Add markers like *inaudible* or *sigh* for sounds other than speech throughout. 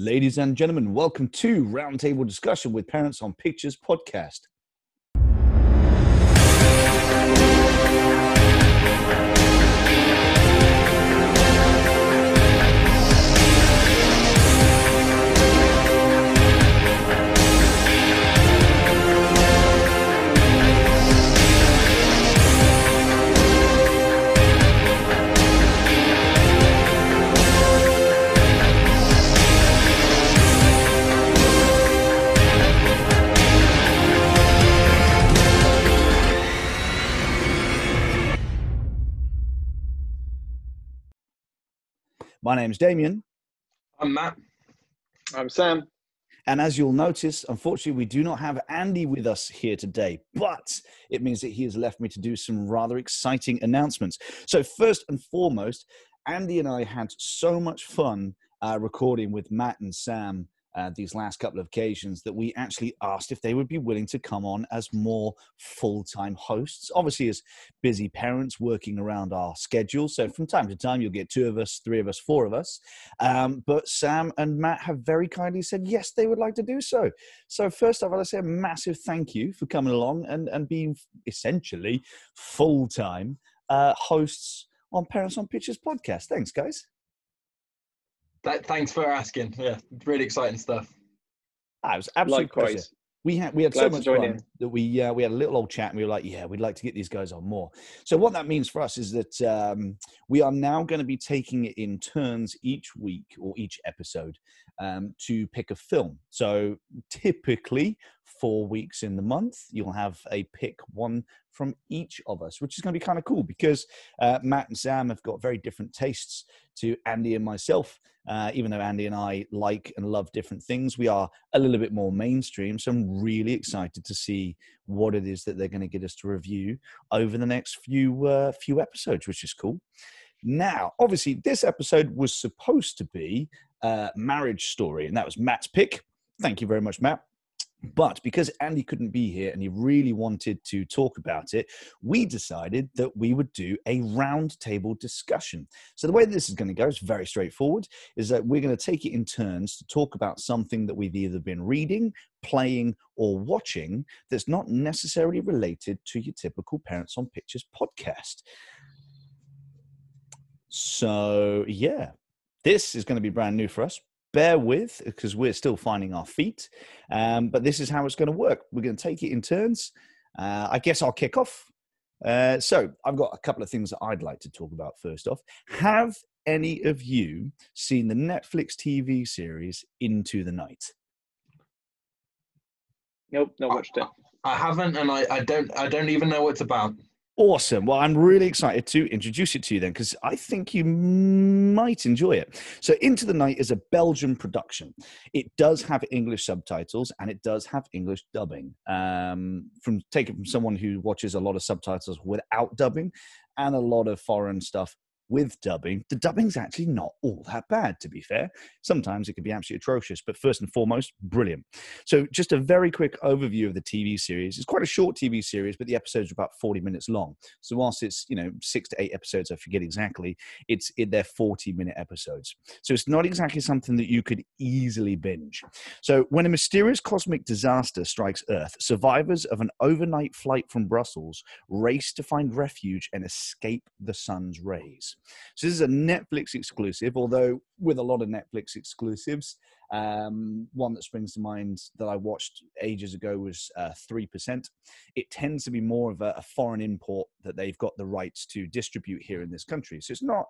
Ladies and gentlemen, welcome to Roundtable Discussion with Parents on Pictures podcast. My name's Damien. I'm Matt. I'm Sam. And as you'll notice, unfortunately, we do not have Andy with us here today, but it means that he has left me to do some rather exciting announcements. So, first and foremost, Andy and I had so much fun uh, recording with Matt and Sam uh, these last couple of occasions that we actually asked if they would be willing to come on as more full time hosts. Obviously, as busy parents working around our schedule. So, from time to time, you'll get two of us, three of us, four of us. Um, but Sam and Matt have very kindly said yes, they would like to do so. So, first off, I'd to say a massive thank you for coming along and, and being essentially full time uh, hosts on Parents on Pictures podcast. Thanks, guys. That, thanks for asking. Yeah, really exciting stuff. Ah, it was absolutely Likewise. pleasure. We had we had Glad so much fun in. that we uh, we had a little old chat and we were like, yeah, we'd like to get these guys on more. So what that means for us is that um, we are now going to be taking it in turns each week or each episode um, to pick a film. So typically four weeks in the month, you'll have a pick one from each of us, which is going to be kind of cool because uh, Matt and Sam have got very different tastes to Andy and myself. Uh, even though Andy and I like and love different things, we are a little bit more mainstream. So I'm really excited to see what it is that they're going to get us to review over the next few uh, few episodes, which is cool. Now, obviously, this episode was supposed to be uh, marriage story, and that was Matt's pick. Thank you very much, Matt. But because Andy couldn't be here and he really wanted to talk about it, we decided that we would do a roundtable discussion. So the way this is going to go is very straightforward is that we're going to take it in turns to talk about something that we've either been reading, playing, or watching that's not necessarily related to your typical Parents on Pictures podcast. So, yeah, this is going to be brand new for us. Bear with because we're still finding our feet. Um, but this is how it's going to work. We're going to take it in turns. Uh, I guess I'll kick off. Uh, so, I've got a couple of things that I'd like to talk about first off. Have any of you seen the Netflix TV series Into the Night? Nope, not watched it. I haven't, and I, I don't I don't even know what it's about. Awesome. Well, I'm really excited to introduce it to you then because I think you might enjoy it. So, Into the Night is a Belgian production. It does have English subtitles and it does have English dubbing. Um, from taken from someone who watches a lot of subtitles without dubbing and a lot of foreign stuff with dubbing, the dubbing's actually not all that bad, to be fair. Sometimes it can be absolutely atrocious, but first and foremost, brilliant. So, just a very quick overview of the TV series. It's quite a short TV series, but the episodes are about 40 minutes long. So, whilst it's, you know, six to eight episodes, I forget exactly, it's in their 40 minute episodes. So, it's not exactly something that you could easily binge. So, when a mysterious cosmic disaster strikes Earth, survivors of an overnight flight from Brussels race to find refuge and escape the sun's rays. So this is a Netflix exclusive, although with a lot of Netflix exclusives, um, one that springs to mind that I watched ages ago was uh, Three Percent. It tends to be more of a, a foreign import that they've got the rights to distribute here in this country. So it's not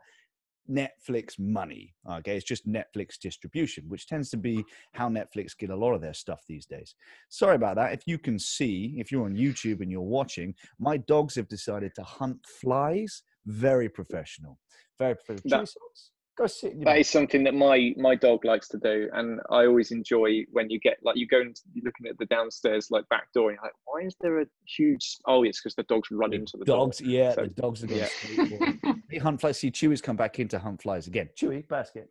Netflix money. Okay, it's just Netflix distribution, which tends to be how Netflix get a lot of their stuff these days. Sorry about that. If you can see, if you're on YouTube and you're watching, my dogs have decided to hunt flies. Very professional. Very professional. That- Go sit That is something that my my dog likes to do, and I always enjoy when you get like you go and you're looking at the downstairs like back door, and you're like, why is there a huge? Oh, it's because the dogs run into the dogs. door. Yeah, So- the dogs are going yeah. straight *laughs* for it. They hunt flies. See, Chewy's come back into hunt flies again. Chewy, basket.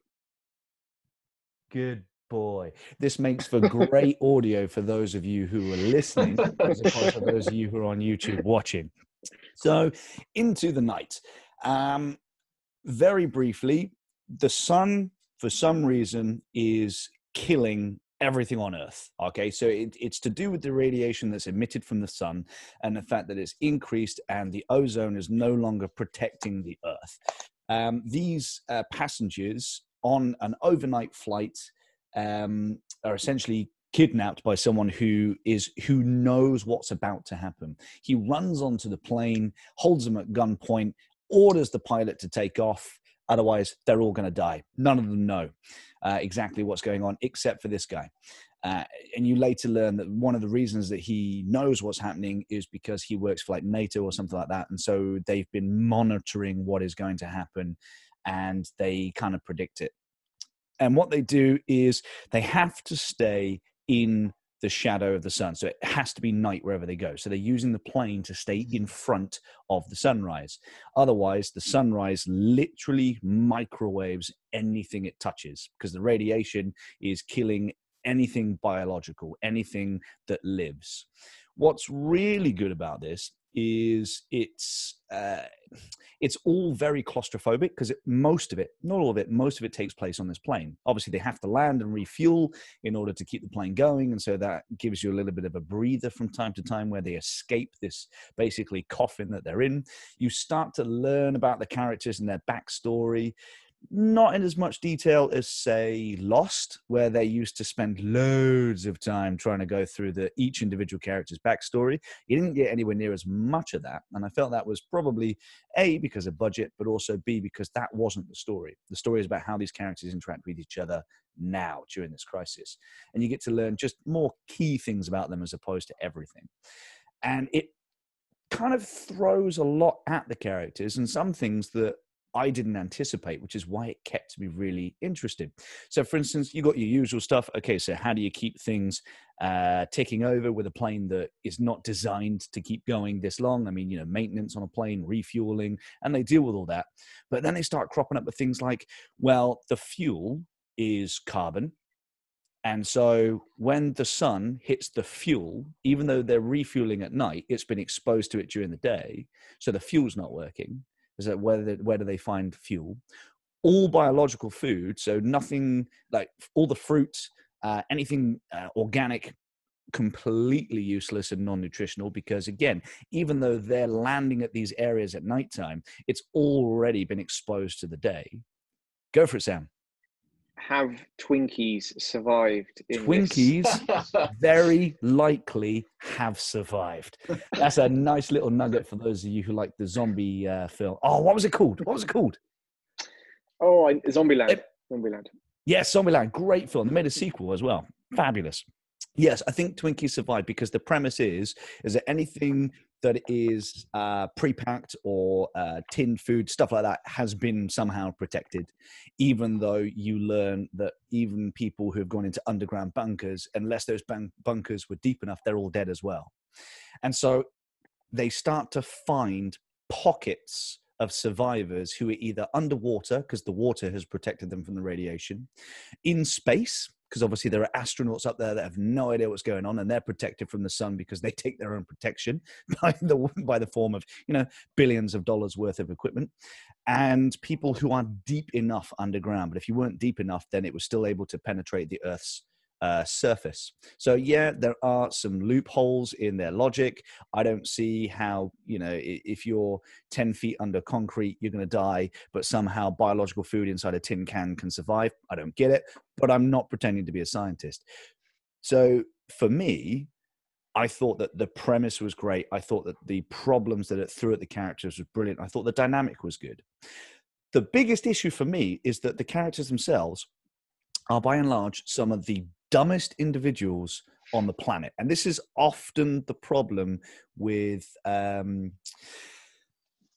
Good boy. This makes for great *laughs* audio for those of you who are listening, as opposed to those of you who are on YouTube watching. So, into the night. Um, very briefly, the sun, for some reason, is killing everything on Earth. Okay, so it, it's to do with the radiation that's emitted from the sun and the fact that it's increased and the ozone is no longer protecting the Earth. Um, these uh, passengers on an overnight flight um, are essentially kidnapped by someone who is who knows what's about to happen. He runs onto the plane, holds them at gunpoint, orders the pilot to take off. Otherwise, they're all going to die. None of them know uh, exactly what's going on, except for this guy. Uh, and you later learn that one of the reasons that he knows what's happening is because he works for like NATO or something like that. And so they've been monitoring what is going to happen and they kind of predict it. And what they do is they have to stay in the shadow of the sun. So it has to be night wherever they go. So they're using the plane to stay in front of the sunrise. Otherwise, the sunrise literally microwaves anything it touches because the radiation is killing anything biological, anything that lives. What's really good about this is it's uh, it's all very claustrophobic because most of it, not all of it, most of it takes place on this plane. Obviously, they have to land and refuel in order to keep the plane going, and so that gives you a little bit of a breather from time to time where they escape this basically coffin that they're in. You start to learn about the characters and their backstory not in as much detail as say lost where they used to spend loads of time trying to go through the each individual character's backstory. You didn't get anywhere near as much of that and i felt that was probably a because of budget but also b because that wasn't the story. The story is about how these characters interact with each other now during this crisis and you get to learn just more key things about them as opposed to everything. And it kind of throws a lot at the characters and some things that I didn't anticipate, which is why it kept me really interested. So, for instance, you got your usual stuff. Okay, so how do you keep things uh, ticking over with a plane that is not designed to keep going this long? I mean, you know, maintenance on a plane, refueling, and they deal with all that. But then they start cropping up with things like, well, the fuel is carbon. And so when the sun hits the fuel, even though they're refueling at night, it's been exposed to it during the day. So the fuel's not working is that where, they, where do they find fuel? All biological food, so nothing like all the fruits, uh, anything uh, organic, completely useless and non-nutritional because again even though they're landing at these areas at nighttime it's already been exposed to the day go for it sam have Twinkies survived? Twinkies *laughs* very likely have survived. That's a nice little nugget for those of you who like the zombie uh, film. Oh, what was it called? What was it called? Oh, Zombieland. Zombieland. Yes, Zombieland. Great film. They made a sequel as well. Fabulous. Yes, I think Twinkies survived because the premise is is that anything that is uh, pre-packed or uh, tinned food, stuff like that, has been somehow protected. Even though you learn that even people who have gone into underground bunkers, unless those bun- bunkers were deep enough, they're all dead as well. And so they start to find pockets of survivors who are either underwater because the water has protected them from the radiation, in space because obviously there are astronauts up there that have no idea what's going on and they're protected from the sun because they *laughs* take their own protection *laughs* by the by the form of you know billions of dollars worth of equipment. And people who aren't deep enough underground but if you weren't deep enough then it was still able to penetrate the earth's uh, surface. So yeah, there are some loopholes in their logic. I don't see how you know if you're ten feet under concrete, you're going to die, but somehow biological food inside a tin can can survive. I don't get it, but I'm not pretending to be a scientist. So for me, I thought that the premise was great. I thought that the problems that it threw at the characters was brilliant. I thought the dynamic was good. The biggest issue for me is that the characters themselves are by and large some of the dumbest individuals on the planet. And this is often the problem with um,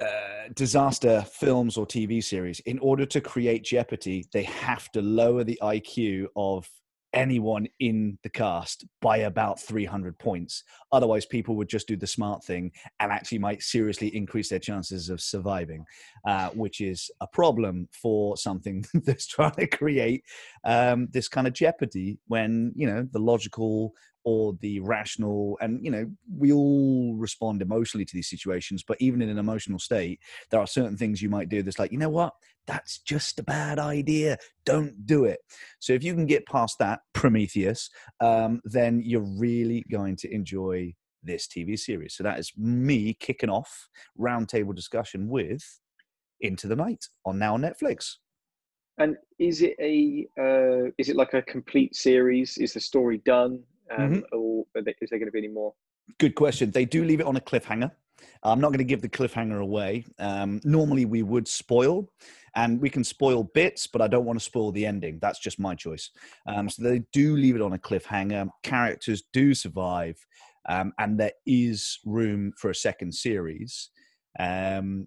uh, disaster films or TV series. In order to create jeopardy, they have to lower the IQ of anyone in the cast by about 300 points. Otherwise, people would just do the smart thing and actually might seriously increase their chances of surviving, uh, which is a problem for something *laughs* that's trying to create um, this kind of jeopardy when, you know, the logical or the rational and you know we all respond emotionally to these situations but even in an emotional state there are certain things you might do that's like you know what? That's just a bad idea. Don't do it. So if you can get past that prometheus um, then you're really going to enjoy this tv series. So that is me kicking off roundtable discussion with into the night on now netflix. And is it a uh, is it like a complete series? Is the story done, um, Mhm. or are there, is there going to be any more? Good question. They do leave it on a cliffhanger. I'm not going to give the cliffhanger away. Um, normally, we would spoil, and we can spoil bits, but I don't want to spoil the ending. That's just my choice. Um, so they do leave it on a cliffhanger. Characters do survive, um, and there is room for a second series. Um,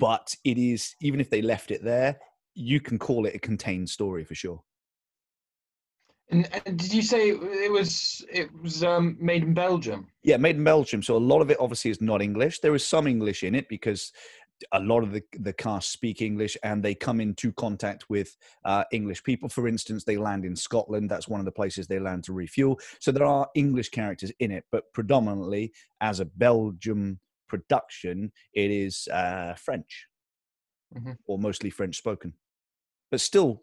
but it is even if they left it there, you can call it a contained story for sure. And, and did you say it was it was um, made in Belgium? Yeah, made in Belgium. So a lot of it obviously is not English. There is some English in it because a lot of the, the cast speak English and they come into contact with uh, English people. For instance, they land in Scotland. That's one of the places they land to refuel. So there are English characters in it, but predominantly as a Belgium production, it is uh, French Mhm. or mostly French spoken, but still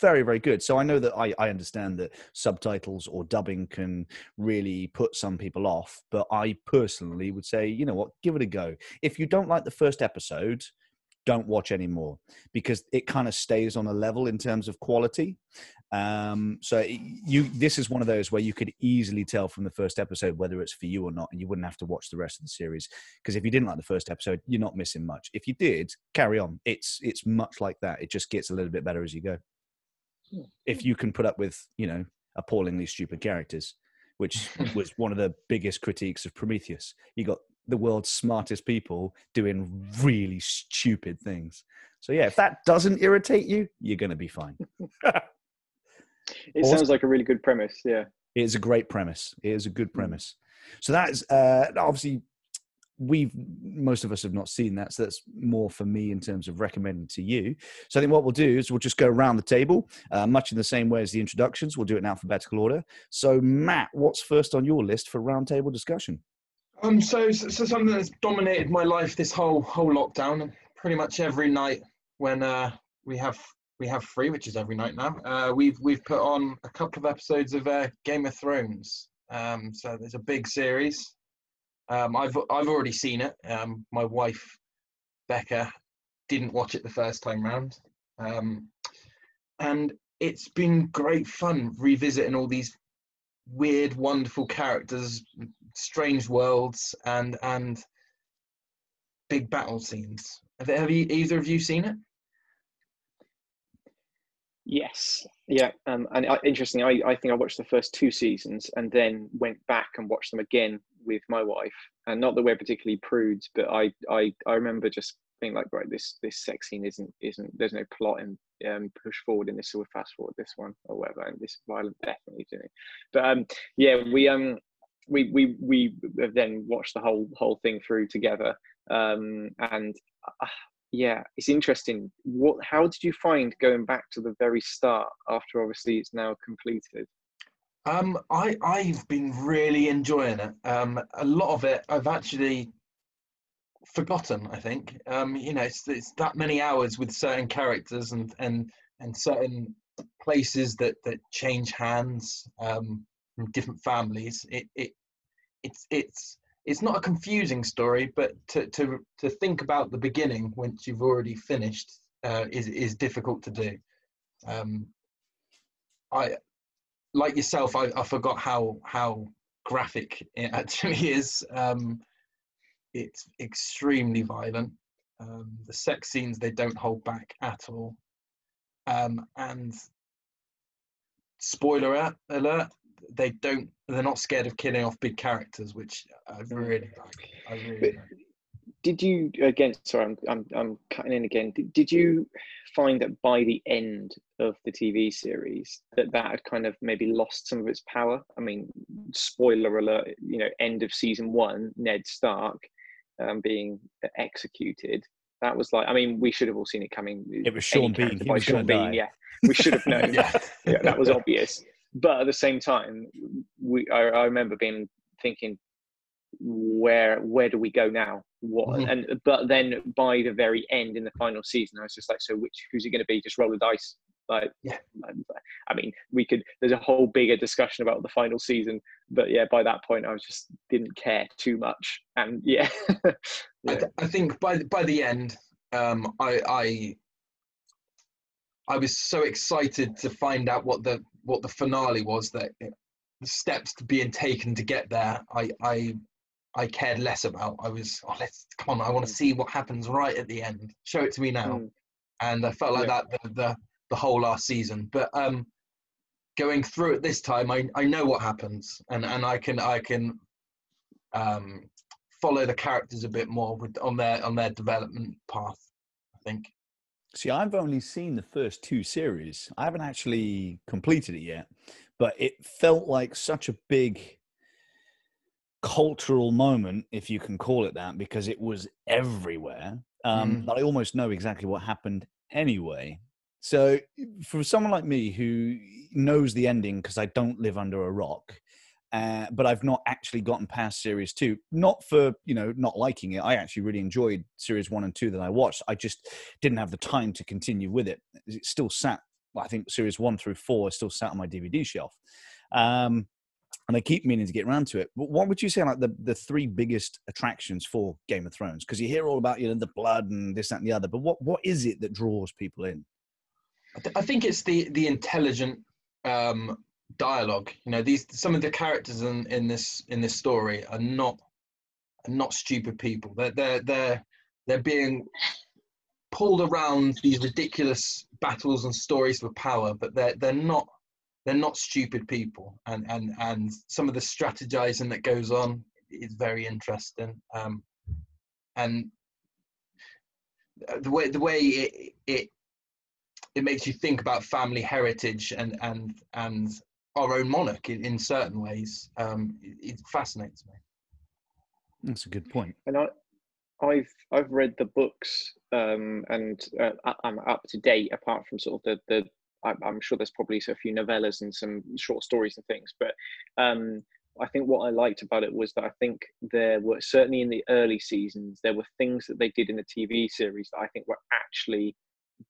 very very good. So i know that I, I understand that subtitles or dubbing can really put some people off but i personally would say you know what give it a go. If you don't like the first episode don't watch anymore because it kind of stays on a level in terms of quality. Um so you this is one of those where you could easily tell from the first episode whether it's for you or not and you wouldn't have to watch the rest of the series because if you didn't like the first episode you're not missing much. If you did carry on. It's it's much like that. It just gets a little bit better as you go If you can put up with you know appallingly stupid characters which *laughs* was one of the biggest critiques of prometheus you got the world's smartest people doing really stupid things so yeah if that doesn't irritate you you're going to be fine *laughs* It Awesome. sounds like a really good premise. Yeah. it is a great premise it is a good Hmm. premise so that is uh obviously we've most of us have not seen that so that's more for me in terms of recommending to you so i think what we'll do is we'll just go around the table uh, much in the same way as the introductions we'll do it in alphabetical order so matt what's first on your list for roundtable discussion Um, so, so so something that's dominated my life this whole whole lockdown. Pretty much every night when uh, we have we have free, which is every night now. Uh, we've we've put on a couple of episodes of uh, Game of Thrones. Um, so there's a big series. Um, I've I've already seen it. Um, my wife Becca didn't watch it the first time round, um, and it's been great fun revisiting all these weird, wonderful characters, strange worlds, and and big battle scenes. Have, have you, either of you seen it? Yes. Yeah. Um, and I, interesting. I, I think I watched the first two seasons and then went back and watched them again with my wife. And not that we're particularly prudes, but I, I, I remember just being like, right, this this sex scene isn't isn't there's no plot and um, push forward in this, we'll fast forward this one or whatever. And this violent death needs doing. But um, yeah, we um we we we have then watched the whole whole thing through together. Um, and uh, yeah, it's interesting. What? How did you find going back to the very start after obviously it's now completed? Um, I I've been really enjoying it. Um, a lot of it I've actually forgotten. I think. Um, you know, it's it's that many hours with certain characters and and and certain places that that change hands um, from different families. It it it's it's it's not a confusing story, but to to to think about the beginning once you've already finished uh, is is difficult to do. Um, I like yourself, I, I forgot how how graphic it *laughs* actually is. Um, it's extremely violent. Um, the sex scenes they don't hold back at all. Um, and spoiler alert, they don't. They're not scared of killing off big characters, which I really like. I really like. Did you again? Sorry, I'm I'm, I'm cutting in again. Did, did you find that by the end of the TV series that that had kind of maybe lost some of its power? I mean, spoiler alert. You know, end of season one, Ned Stark um, being executed. That was like, I mean, we should have all seen it coming. It was Sean Bean. By was Sean die. Bean. Yeah, we should have known. *laughs* yeah. yeah, that was obvious. but at the same time, we I, I remember being thinking, where where do we go now? What Mhm. and but then by the very end in the final season, I was just like, so which who's it going to be? Just roll the dice. Like, Yeah. I mean, we could. There's a whole bigger discussion about the final season, but yeah, by that point, I was just didn't care too much, and yeah, *laughs* I, th- I think by the- by the end, um, I, I I was so excited to find out what the what the finale was that the steps being taken to get there. I I I cared less about. I was oh, let's come on. I want to Mm. see what happens right at the end. Show it to me now. Mm. And I felt like Yeah. that the, the the whole last season. But um, going through it this time, I I know what happens, and and I can I can um follow the characters a bit more with on their on their development path. I think. See, I've only seen the first two series. I haven't actually completed it yet, but it felt like such a big cultural moment, if you can call it that, because it was everywhere. Um, Mm. That I almost know exactly what happened anyway. So, for someone like me who knows the ending because I don't live under a rock, uh, but I've not actually gotten past series two. Not for you know not liking it. I actually really enjoyed series one and two that I watched. I just didn't have the time to continue with it. It still sat. Well, I think series one through four still sat on my DVD shelf, um, and I keep meaning to get around to it. But what would you say like the the three biggest attractions for Game of Thrones? Because you hear all about you know the blood and this that and the other, but what what is it that draws people in? I, th- I think it's the the intelligent um, dialogue. You know, these some of the characters in, in this in this story are not not stupid people. They're they're they're they're being pulled around these ridiculous battles and stories for power, but they're they're not they're not stupid people. And and and some of the strategizing that goes on is very interesting. Um, and the way the way it, it it makes you think about family heritage and and and our own monarch in, in certain ways. Um, it, it fascinates me. That's a good point. and I, I've I've read the books um, and uh, I- I'm up to date. Apart from sort of the the, I'm, I'm sure there's probably a few novellas and some short stories and things. But um, I think what I liked about it was that I think there were certainly in the early seasons there were things that they did in the TV series that I think were actually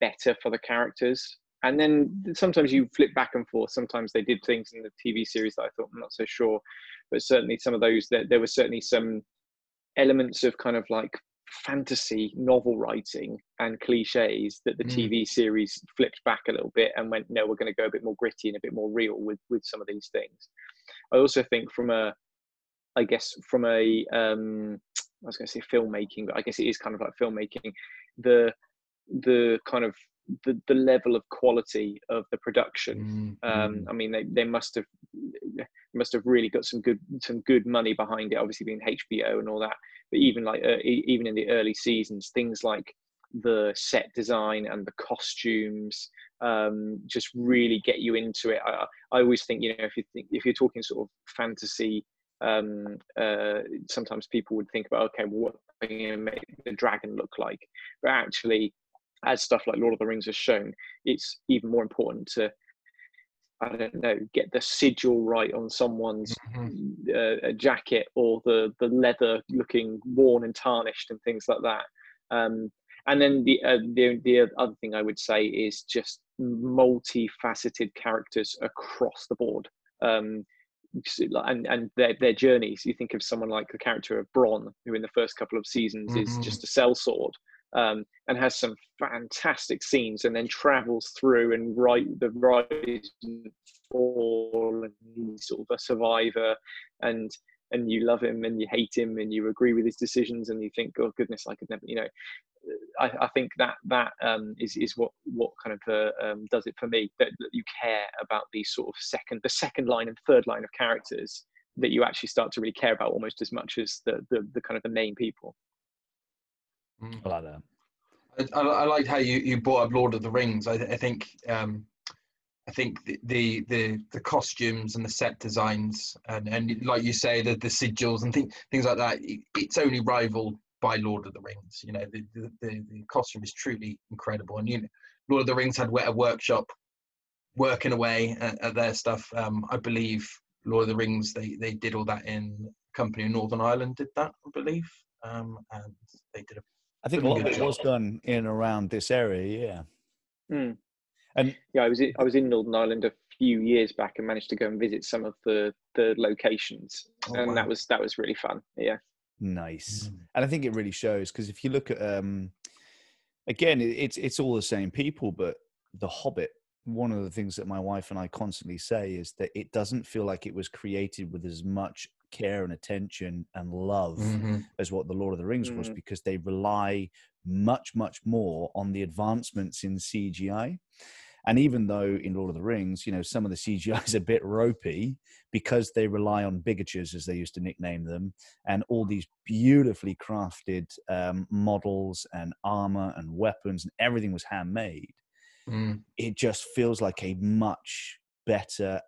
better for the characters. And then sometimes you flip back and forth. Sometimes they did things in the TV series that I thought I'm not so sure, but certainly some of those there, there were certainly some elements of kind of like fantasy novel writing and cliches that the Mm. TV series flipped back a little bit and went, no, we're going to go a bit more gritty and a bit more real with with some of these things. I also think from a, I guess from a, um, I was going to say filmmaking, but I guess it is kind of like filmmaking. The the kind of the, the level of quality of the production Mm, um. I mean, they, they must have must have really got some good some good money behind it. Obviously, being HBO and all that, but even like uh, even in the early seasons, things like the set design and the costumes um, just really get you into it. I, I always think you know if you think if you're talking sort of fantasy. Um, uh, sometimes people would think about okay, well, what are you going to make the dragon look like? But actually, as stuff like Lord of the Rings has shown, it's even more important to I don't know, get the sigil right on someone's Mhm. uh, jacket or the the leather looking worn and tarnished and things like that. Um, and then the, uh, the the other thing I would say is just multifaceted characters across the board. Um, and and their their journeys. You think of someone like the character of Bronn, who in the first couple of seasons is Mhm. just a sellsword, um, and has some fantastic scenes, and then travels through and right the rise and fall, and sort of a survivor, and and you love him and you hate him and you agree with his decisions and you think, oh goodness, I could never, you know. I, I think that that um, is is what what kind of uh, um, does it for me that, that you care about these sort of second the second line and third line of characters that you actually start to really care about almost as much as the the, the kind of the main people. Mm. I like that. I, I, I liked how you, you brought up Lord of the Rings. I, I think um, I think the, the the the costumes and the set designs and, and like you say the, the sigils and things things like that. it- It's only rivaled by Lord of the Rings. You know the the, the, the costume is truly incredible. And you know, Lord of the Rings had a workshop working away at, at their stuff. Um, I believe Lord of the Rings they they did all that in Company in Northern Ireland did that I believe, um, and they did a I think a lot of it was done in and around this area. Yeah. Mm. And yeah, I was I was in Northern Ireland a few years back and managed to go and visit some of the the locations, Oh, and wow. that was that was really fun. Yeah. Nice. Mm. And I think it really shows because if you look at, um, again, it, it's it's all the same people, but The Hobbit. One of the things that my wife and I constantly say is that it doesn't feel like it was created with as much care and attention and love Mhm. as what the Lord of the Rings was Mm. because they rely much, much more on the advancements in CGI. And even though in Lord of the Rings, you know, some of the CGI is a bit ropey because they rely on bigatures, as they used to nickname them, and all these beautifully crafted um, models and armor and weapons, and everything was handmade. Mm. It just feels like a much better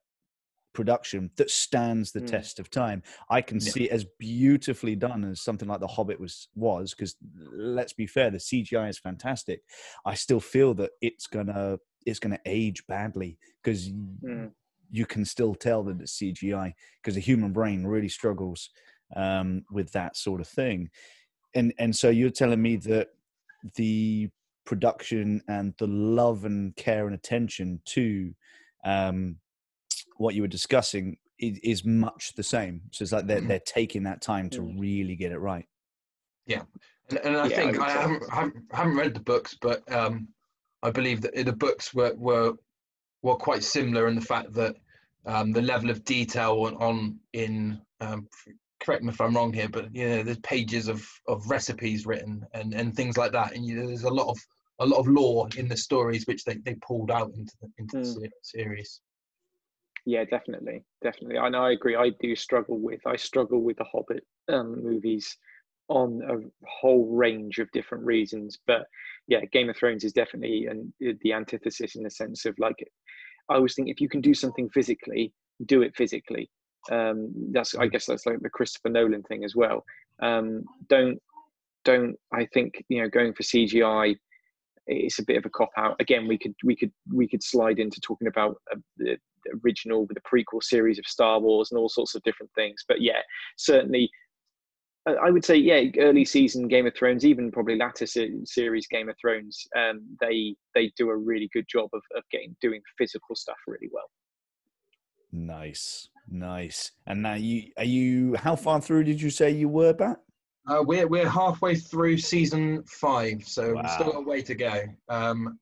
production that stands the Mm. test of time. I can Yeah. see it as beautifully done as something like The Hobbit was was because let's be fair, the CGI is fantastic. I still feel that it's gonna it's gonna age badly because Mm. you can still tell that it's CGI because the human brain really struggles um, with that sort of thing. And and so you're telling me that the production and the love and care and attention to um, what you were discussing is, is much the same. So it's like they're they're taking that time to Mm. really get it right. Yeah. And, and I Yeah, think think I haven't, haven't haven't read the books, but um, I believe that the books were were were quite similar in the fact that um, the level of detail on, on in um, correct me if I'm wrong here, but you know there's pages of, of recipes written and, and things like that, and you know, there's a lot of a lot of lore in the stories which they, they pulled out into the, into the Mm. se- series. Yeah, definitely, definitely. And I agree. I do struggle with. I struggle with the Hobbit um, movies on a whole range of different reasons. But yeah, Game of Thrones is definitely an, the antithesis in the sense of like, I always think if you can do something physically, do it physically. Um, that's I guess that's like the Christopher Nolan thing as well. Um, don't don't I think you know going for CGI it's a bit of a cop out. Again, we could we could we could slide into talking about uh, the the original, with the prequel series of Star Wars, and all sorts of different things. But yeah, certainly, I I would say yeah, early season Game of Thrones, even probably latter series Game of Thrones, um, they they do a really good job of of getting doing physical stuff really well. Nice, nice. And now you are you how far through did you say you were, Matt? Uh, we're we're halfway through season five, so we've still got a way to go. Um,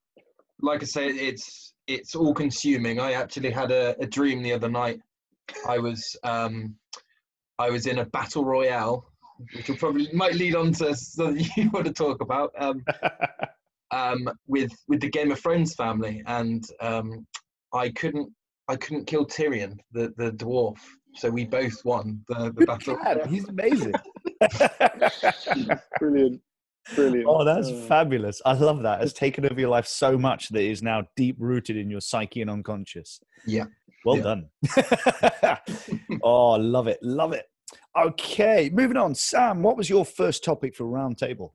like I say, it's it's all consuming. I actually had a, a dream the other night. I was um, I was in a battle royale, which will probably might lead on to something *laughs* you want to talk about. Um, *laughs* um, with with the Game of Thrones family, and um, I couldn't I couldn't kill Tyrion, the the dwarf. So we both won the, the battle. God, he's amazing. *laughs* Brilliant, brilliant. Oh, that's Uh, fabulous. I love that. It's taken over your life so much that it is now deep rooted in your psyche and unconscious. Yeah. Well Yeah. done. *laughs* oh, love it. Love it. Okay, moving on. Sam, what was your first topic for Roundtable?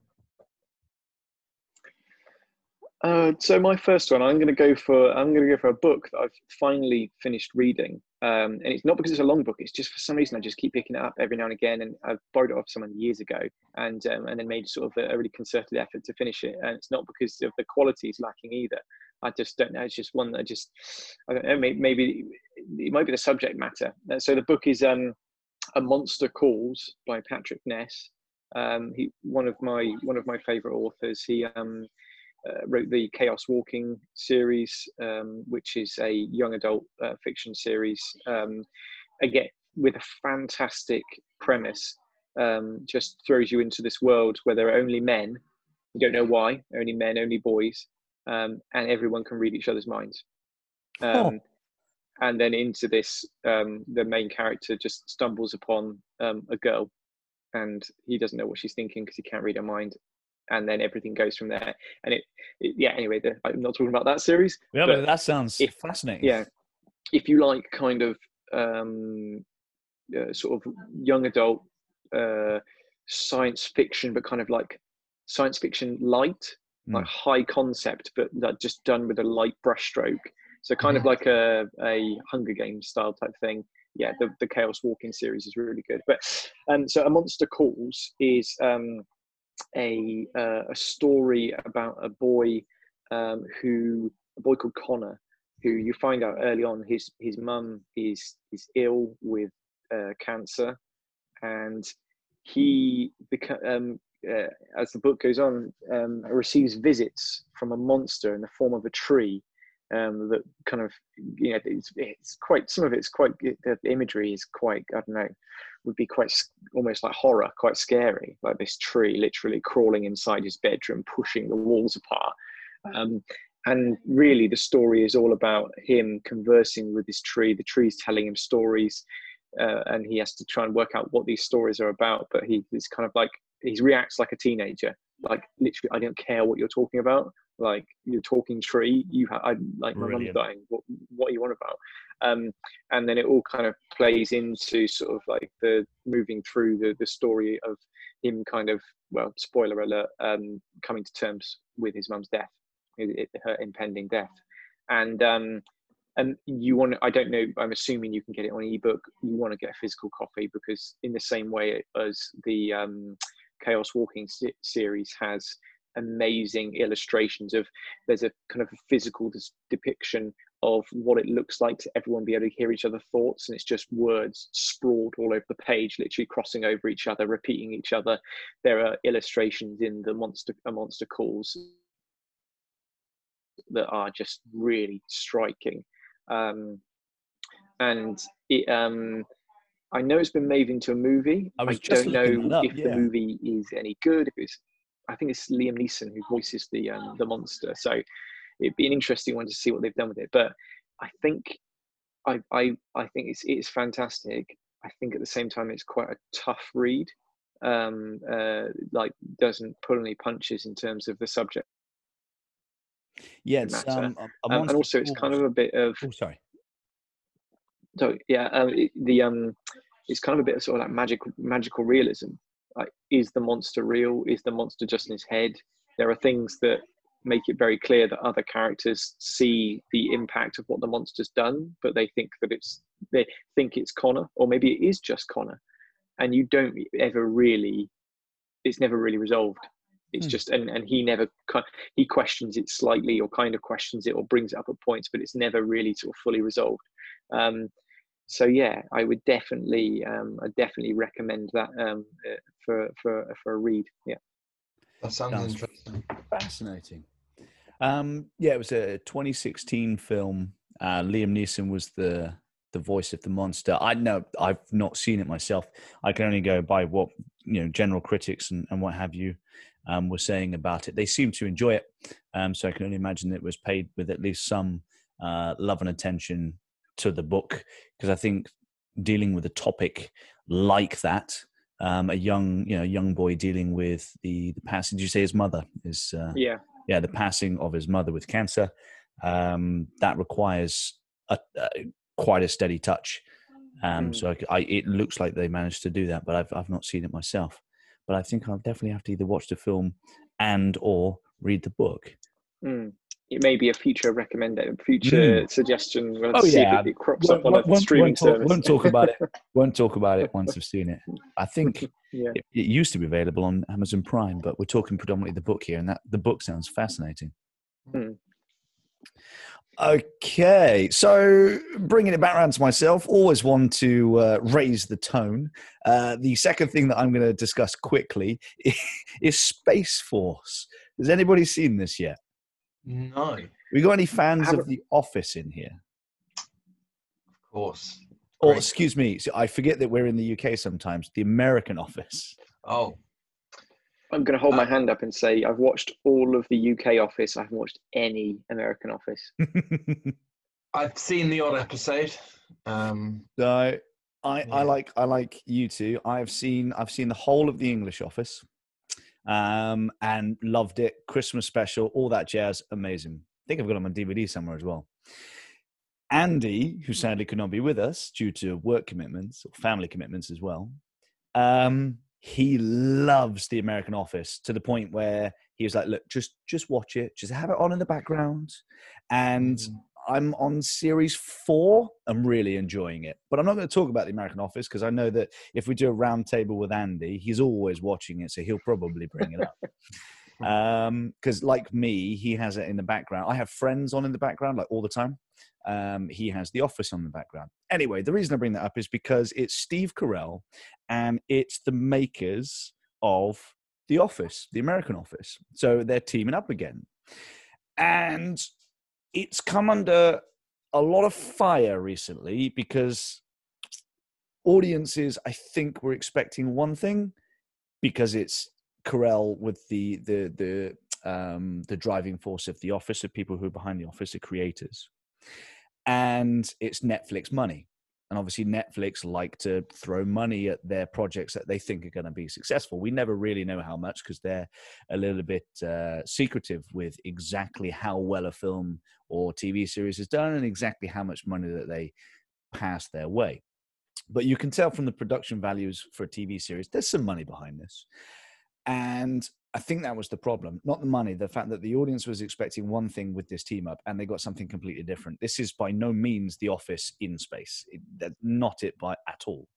Uh, so my first one, I'm going to go for I'm going to go for a book that I've finally finished reading, um, and it's not because it's a long book. It's just for some reason I just keep picking it up every now and again, and I've borrowed it off someone years ago, and um, and then made sort of a, a really concerted effort to finish it. And it's not because of the quality is lacking either. I just don't know. It's just one that I just I don't know. Maybe, maybe it might be the subject matter. Uh, so the book is um, a monster calls by Patrick Ness. Um, he one of my one of my favorite authors. He um, uh, wrote the Chaos Walking series, um, which is a young adult uh, fiction series. Um, again, with a fantastic premise, um, just throws you into this world where there are only men. You don't know why, only men, only boys, um, and everyone can read each other's minds. Um, Oh. And then into this, um, the main character just stumbles upon um, a girl, and he doesn't know what she's thinking because he can't read her mind and then everything goes from there. And it, it yeah. Anyway, the, I'm not talking about that series. Yeah, But but that sounds if- fascinating. Yeah, if you like, kind of um, uh, sort of young adult uh, science fiction, but kind of like science fiction light, like Mm. high concept, but that just done with a light brushstroke. So kind of Mhm. like a a Hunger Games style type thing. Yeah, the the Chaos Walking series is really good. But um, so a monster calls is um a uh, a story about a boy um who a boy called Connor who you find out early on his his mum is is ill with uh, cancer. And he um, uh, as the book goes on um, receives visits from a monster in the form of a tree um, that kind of you know it's, it's quite some of it's quite the imagery is quite i don't know would be quite almost like horror quite scary like this tree literally crawling inside his bedroom pushing the walls apart. Um, and really the story is all about him conversing with this tree. The tree's telling him stories uh, and he has to try and work out what these stories are about but he is kind of like he reacts like a teenager. Like literally i don't care what you're talking about like you're talking tree you ha- I like my mum's dying what what are you on about? Um and then it all kind of plays into sort of like the moving through the the story of him kind of well spoiler alert um coming to terms with his mum's death i- i- her impending death. And um and you want i don't know i'm assuming you can get it on ebook you want to get a physical copy because in the same way as the um chaos walking se- series has amazing illustrations of there's a kind of a physical dis- depiction of what it looks like to everyone be able to hear each other's thoughts and it's just words sprawled all over the page literally crossing over each other repeating each other there are illustrations in the monster a monster calls that are just really striking um and it um I know it's been made into a movie. I just don't know if yeah. the movie is any good. If it's, I think it's Liam Neeson who voices the um, the monster. So it'd be an interesting one to see what they've done with it. But I think I I I think it's it's fantastic. I think at the same time it's quite a tough read. Um, uh, like doesn't pull any punches in terms of the subject Yeah, it's um, a, a Um, and also it's kind of a bit of Oh, sorry. so yeah um, it, the um it's kind of a bit of sort of like magical magical realism like is the monster real? Is the monster just in his head? There are things that make it very clear that other characters see the impact of what the monster's done but they think that it's they think it's connor or maybe it is just connor. And you don't ever really it's never really resolved. It's Hmm. just and, and he never he questions it slightly or kind of questions it or brings it up at points but it's never really sort of fully resolved. Um so yeah i would definitely um i definitely recommend that um uh, for for for a read yeah That sounds Sounds interesting. Fascinating. Um, yeah, it was a 2016 film. Uh, Liam Neeson was the the voice of the monster. I know I've not seen it myself. I can only go by what you know general critics and, and what have you um, were saying about it. They seem to enjoy it, um, so I can only imagine it was paid with at least some uh, love and attention to the book because I think dealing with a topic like that. Um, a young, you know, young boy dealing with the the passing. Did you say his mother is? Uh, yeah yeah, the passing of his mother with cancer. Um, that requires a, a, quite a steady touch. Um, Mm. So I, I, it looks like they managed to do that, but I've I've not seen it myself. But I think I'll definitely have to either watch the film and or read the book. Mm. It may be a future recommended future suggestion we'll Oh, see yeah. if it, crops up on a streaming won't talk, service won't talk about it. *laughs* Won't talk about it once I've seen it. I *laughs* think yeah it, it used to be available on Amazon Prime, but we're talking predominantly the book here, and that the book sounds fascinating. Hmm. Okay, so bringing it back around to myself, always want to uh, raise the tone. Uh, the second thing that I'm going to discuss quickly *laughs* is Space Force. Has anybody seen this yet? No, We got any fans of The Office in here? of course. Or Great. excuse me, so I forget that we're in the UK sometimes. The American Office. Oh, i'm going to hold my Uh, hand up and say i've watched all of the uk office i haven't watched any american office *laughs* I've seen the odd episode. Um, So I, I like I like you two. I've seen I've seen the whole of the English Office, um, and loved it. Christmas special, all that jazz, amazing. I think I've got them on DVD somewhere as well. Andy, who sadly could not be with us due to work commitments or family commitments as well, um, he loves the American Office to the point where he was like, "Look, just just watch it, just have it on in the background." And mm, I'm on series four. I'm really enjoying it, but I'm not going to talk about the American Office because I know that if we do a round table with Andy, he's always watching it, so he'll probably bring it up. *laughs* um because like me he has it in the background. I have friends on in the background like all the time. Um he has the office on the background. Anyway the reason i bring that up is because it's steve carell and it's the makers of the office the american office. So they're teaming up again. And it's come under a lot of fire recently because audiences i think were expecting one thing because it's Carell with the the the um, the driving force of the office of people who are behind the office, the creators, and it's Netflix money. And obviously, Netflix like to throw money at their projects that they think are going to be successful. We never really know how much because they're a little bit uh, secretive with exactly how well a film or TV series is done and exactly how much money that they pass their way. But you can tell from the production values for a TV series, there's some money behind this. And I think that was the problem, not the money, the fact that the audience was expecting one thing with this team up and they got something completely different. This is by no means The Office in space, it, not it by at all.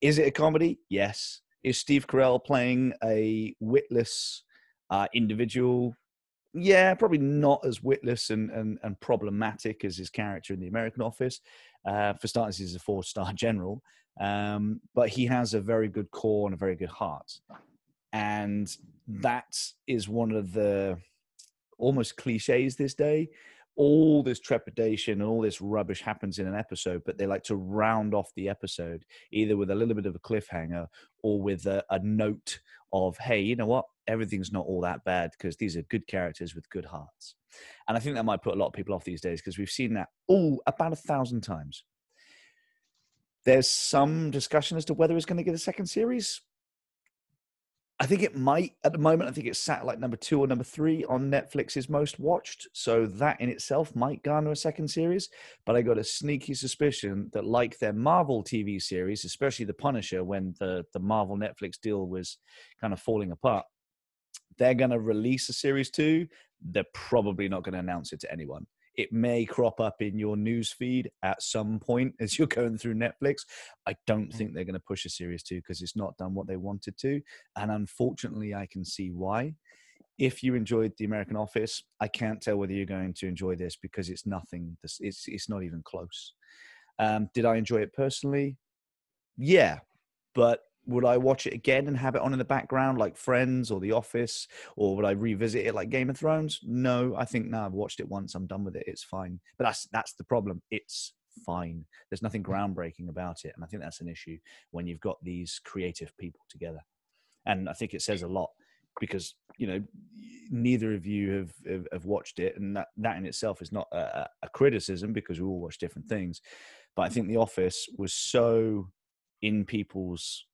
Is it a comedy? Yes. Is Steve Carell playing a witless uh, individual? Yeah, probably not as witless and, and, and problematic as his character in The American Office. Uh, for starters, he's a four star *laughs* general, um, but he has a very good core and a very good heart and that is one of the almost cliches this day all this trepidation and all this rubbish happens in an episode, but they like to round off the episode either with a little bit of a cliffhanger or with a, a note of, hey, you know what? Everything's not all that bad because these are good characters with good hearts. And I think that might put a lot of people off these days because we've seen that all about a thousand times. There's some discussion as to whether it's going to get a second series. I think it might at the moment. I think it's sat like number two or number three on Netflix's most watched. So that in itself might garner a second series. But I got a sneaky suspicion that, like their Marvel TV series, especially The Punisher, when the the Marvel Netflix deal was kind of falling apart, they're going to release a series two. They're probably not going to announce it to anyone it may crop up in your news feed at some point *laughs* as you're going through Netflix. I don't mm. think they're going to push a series two because it's not done what they wanted to. And unfortunately, I can see why. If you enjoyed The American Office, I can't tell whether you're going to enjoy this because it's nothing, it's, it's not even close. Um, did I enjoy it personally? Yeah, but would I watch it again and have it on in the background like Friends or The Office, or would I revisit it like Game of Thrones? No, I think no. I've watched it once. I'm done with it. It's fine. But that's that's the problem. It's fine. There's nothing mm. groundbreaking about it, and I think that's an issue when you've got these creative people together. And I think it says a lot because you know neither of you have have, have watched it, and that that in itself is not a, a criticism because we all watch different things. But I think The Office was so in people's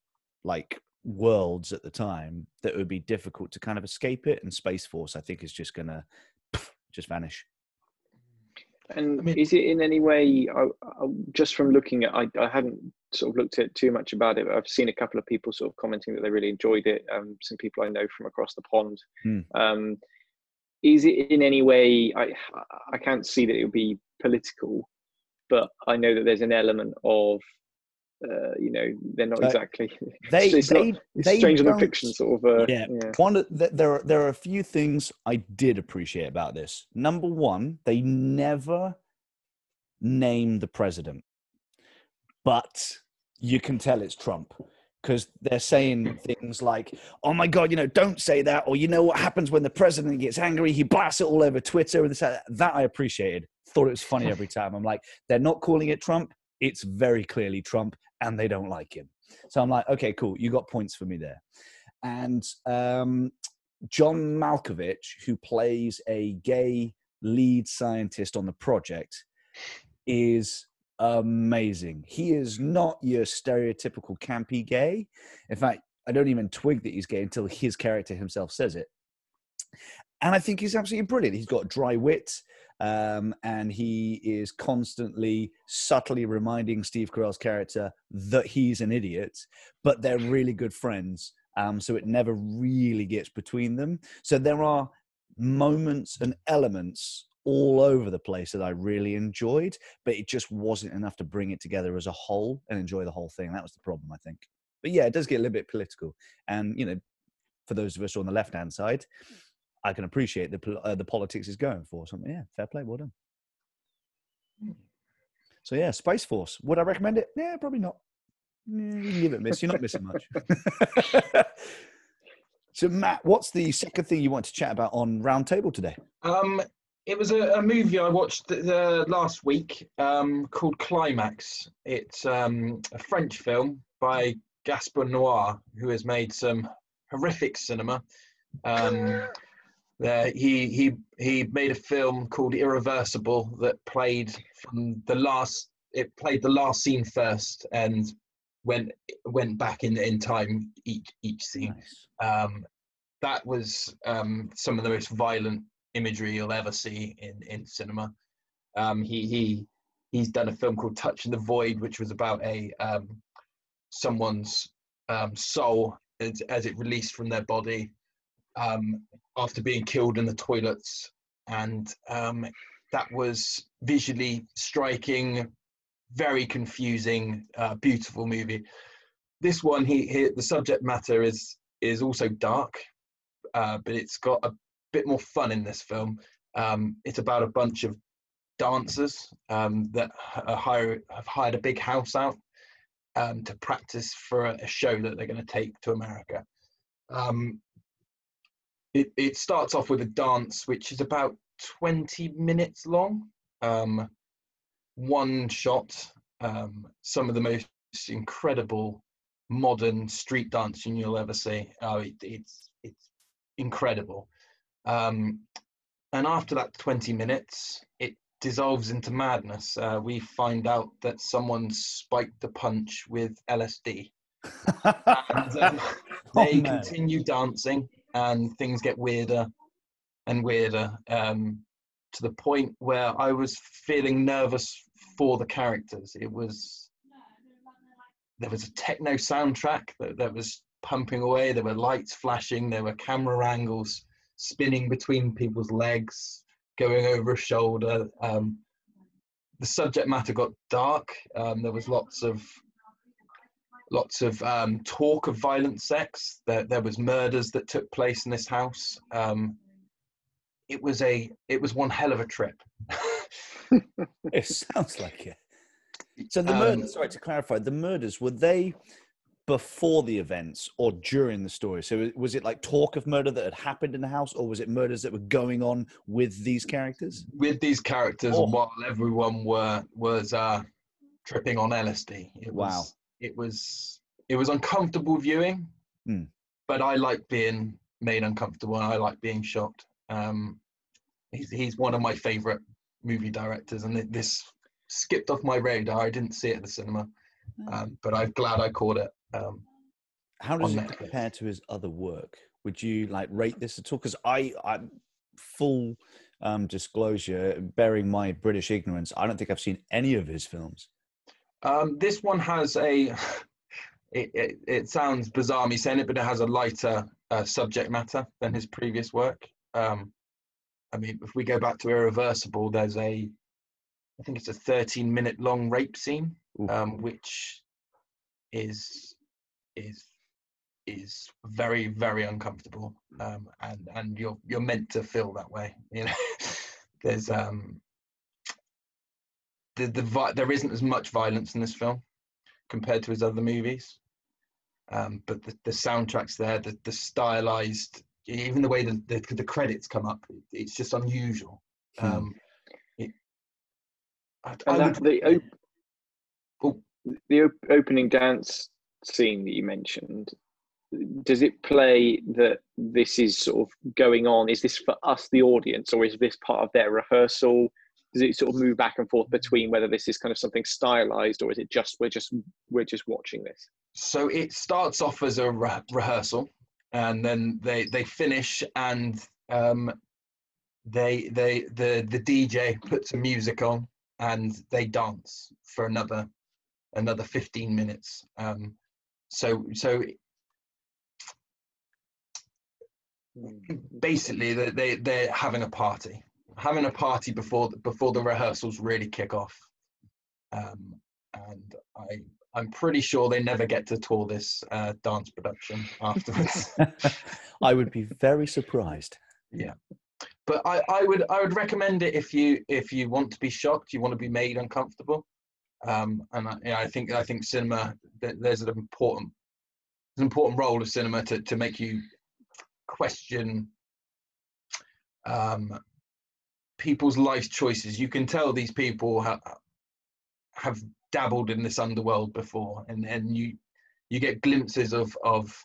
like worlds at the time that it would be difficult to kind of escape it. And Space Force, I think, is just going *sniffs* to just vanish. And I mean, is it in any way, I, I, just from looking at, I, I hadn't sort of looked at too much about it. I've seen a couple of people sort of commenting that they really enjoyed it. Um, some people I know from across the pond. Hmm. Um, is it in any way? I I can't see that it would be political, but I know that there's an element of uh, you know they're not exactly *laughs* they it's they, not, it's they stranger than fiction sort of uh, yeah. yeah. one there are there are a few things i did appreciate about this. Number one they never name the president but you can tell it's trump because they're saying things like oh my god you know don't say that or you know what happens when the president gets angry? He blasts it all over twitter and that that i appreciated. Thought it was funny *laughs* every time. I'm like they're not calling it trump it's very clearly Trump and they don't like him. So I'm like, okay, cool. You got points for me there. And um, John Malkovich, who plays a gay lead scientist on the project, is amazing. He is not your stereotypical campy gay. In fact, I don't even twig that he's gay until his character himself says it. And I think he's absolutely brilliant. He's got dry wit um, and he is constantly subtly reminding Steve Carell's character that he's an idiot, but they're really good friends. Um, so it never really gets between them. So there are moments and elements all over the place that I really enjoyed, but it just wasn't enough to bring it together as a whole and enjoy the whole thing. That was the problem, I think. But yeah, it does get a little bit political, and you know, for those of us on the left hand side, I can appreciate the uh, the politics is going for something. Yeah, fair play, well done. Hmm. So yeah, Space Force. Would I recommend it? Yeah, probably not. Yeah, you can give it a miss. You're not missing much. *laughs* so Matt, what's the second thing you want to chat about on Roundtable today? Um, it was a, a movie I watched the, the last week um, called Climax. It's um, a French film by Gaspar Noé, who has made some horrific cinema. Um, *laughs* he he he made a film called Irreversible that played from the last. It played the last scene first and went went back in in time each each scene. Nice. Um, that was um, some of the most violent imagery you'll ever see in in cinema. Um, he he he's done a film called Touch in the Void, which was about a um, someone's um, soul as, as, it released from their body um, after being killed in the toilets, and um, that was visually striking, very confusing, uh, beautiful movie. This one, he, he, the subject matter is is also dark, uh, but it's got a bit more fun in this film. Um, it's about a bunch of dancers um, that hire, have hired a big house out um, to practice for a, show that they're going to take to America. Um, it, it starts off with a dance which is about 20 minutes long. Um, one shot, um, some of the most incredible modern street dancing you'll ever see. Oh, it, it's it's incredible. Um, and after that 20 minutes, it dissolves into madness. Uh, we find out that someone spiked the punch with LSD. *laughs* and, um, oh, they oh, continue dancing, and things get weirder and weirder um, to the point where I was feeling nervous for the characters. It was there was a techno soundtrack that, that was pumping away. There were lights flashing. There were camera angles spinning between people's legs, going over a shoulder. Um, the subject matter got dark. Um, there was lots of lots of um, talk of violent sex. There, there was murders that took place in this house. Um, it was a it was one hell of a trip. *laughs* it sounds like it. So the murders. Um, sorry to clarify, the murders were they before the events or during the story? So was it like talk of murder that had happened in the house, or was it murders that were going on with these characters? With these characters, oh. while everyone were was uh, tripping on LSD. It wow. Was, it was it was uncomfortable viewing, hmm. but I like being made uncomfortable. and I like being shocked. Um, he's he's one of my favorite movie directors, and this skipped off my radar. I didn't see it at the cinema, hmm. um, but I'm glad I caught it. Um, How does it Netflix. compare to his other work? Would you like rate this at all? Because I, I, full um, disclosure, bearing my British ignorance, I don't think I've seen any of his films. Um, this one has a. *laughs* It, it, it, sounds bizarre me saying it, but it has a lighter uh, subject matter than his previous work. Um, I mean, if we go back to Irreversible, there's a, I think it's a 13 minute long rape scene, um, which is is is very very uncomfortable, um, and and you're you're meant to feel that way. You know, *laughs* there's um the the there isn't as much violence in this film compared to his other movies. Um, but the, the soundtrack's there, the, the stylized, even the way the, the, the credits come up, it's just unusual. Hmm. Um, it, I, I would, the, op- oh. the op- opening dance scene that you mentioned, does it play that this is sort of going on? Is this for us, the audience, or is this part of their rehearsal? Does it sort of move back and forth between whether this is kind of something stylized or is it just we're just we're just watching this? So it starts off as a re- rehearsal and then they they finish and um they they the the dj puts some music on and they dance for another another 15 minutes. Um so so basically they, they they're having a party having a party before the, before the rehearsals really kick off. Um, and I I'm pretty sure they never get to tour this uh, dance production *laughs* afterwards. I would be very surprised. Yeah, but I, I would I would recommend it if you if you want to be shocked, you want to be made uncomfortable, um, and I, yeah, I think I think cinema there's an important an important role of cinema to to make you question um, people's life choices. You can tell these people have have dabbled in this underworld before, and and you you get glimpses of of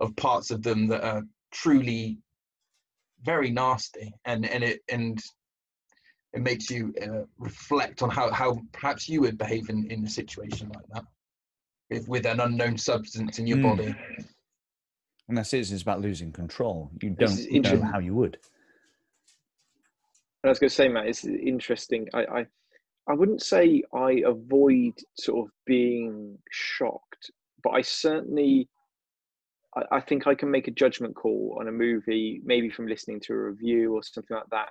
of parts of them that are truly very nasty, and and it and it makes you uh, reflect on how how perhaps you would behave in in a situation like that, if, with an unknown substance in your mm. body. And that's it. It's about losing control. You don't know how you would. I was going to say, Matt, it's interesting. I, I I wouldn't say I avoid sort of being shocked, but I certainly I, I, think I can make a judgment call on a movie, maybe from listening to a review or something like that,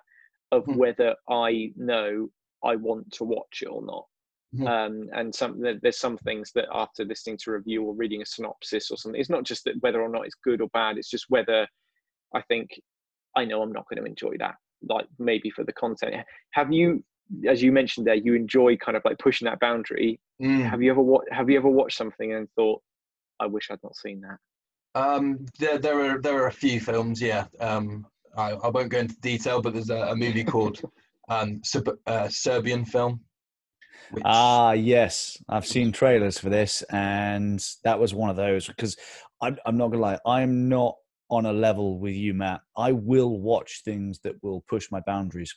of mm. whether I know I want to watch it or not. Mm. Um, and some there's some things that after listening to a review or reading a synopsis or something, it's not just that whether or not it's good or bad. It's just whether I think I know I'm not going to enjoy that. Like maybe for the content. Have you as you mentioned there, you enjoy kind of like pushing that boundary. Mm. Have you ever wa- have you ever watched something and thought, I wish I'd not seen that? Um, there, there are there are a few films, yeah. Um, I, I won't go into detail, but there's a, a movie called *laughs* um, Sub- uh, Serbian film. Which... Ah, yes, I've seen trailers for this, and that was one of those because I'm, I'm not gonna lie, I'm not on a level with you, Matt. I will watch things that will push my boundaries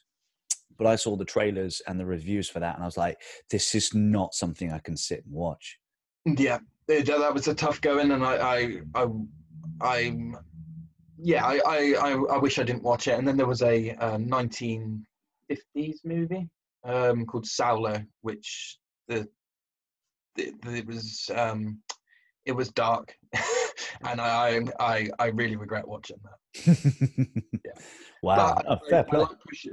but I saw the trailers and the reviews for that, and I was like, this is not something I can sit and watch. Yeah, that was a tough going, and I, I, I, I yeah, I, I, I, wish I didn't watch it. And then there was a, a 1950s movie um, called Salò, which the, the, the it was um, it was dark, *laughs* and I, I I really regret watching that. *laughs* yeah. Wow, oh, I, I, like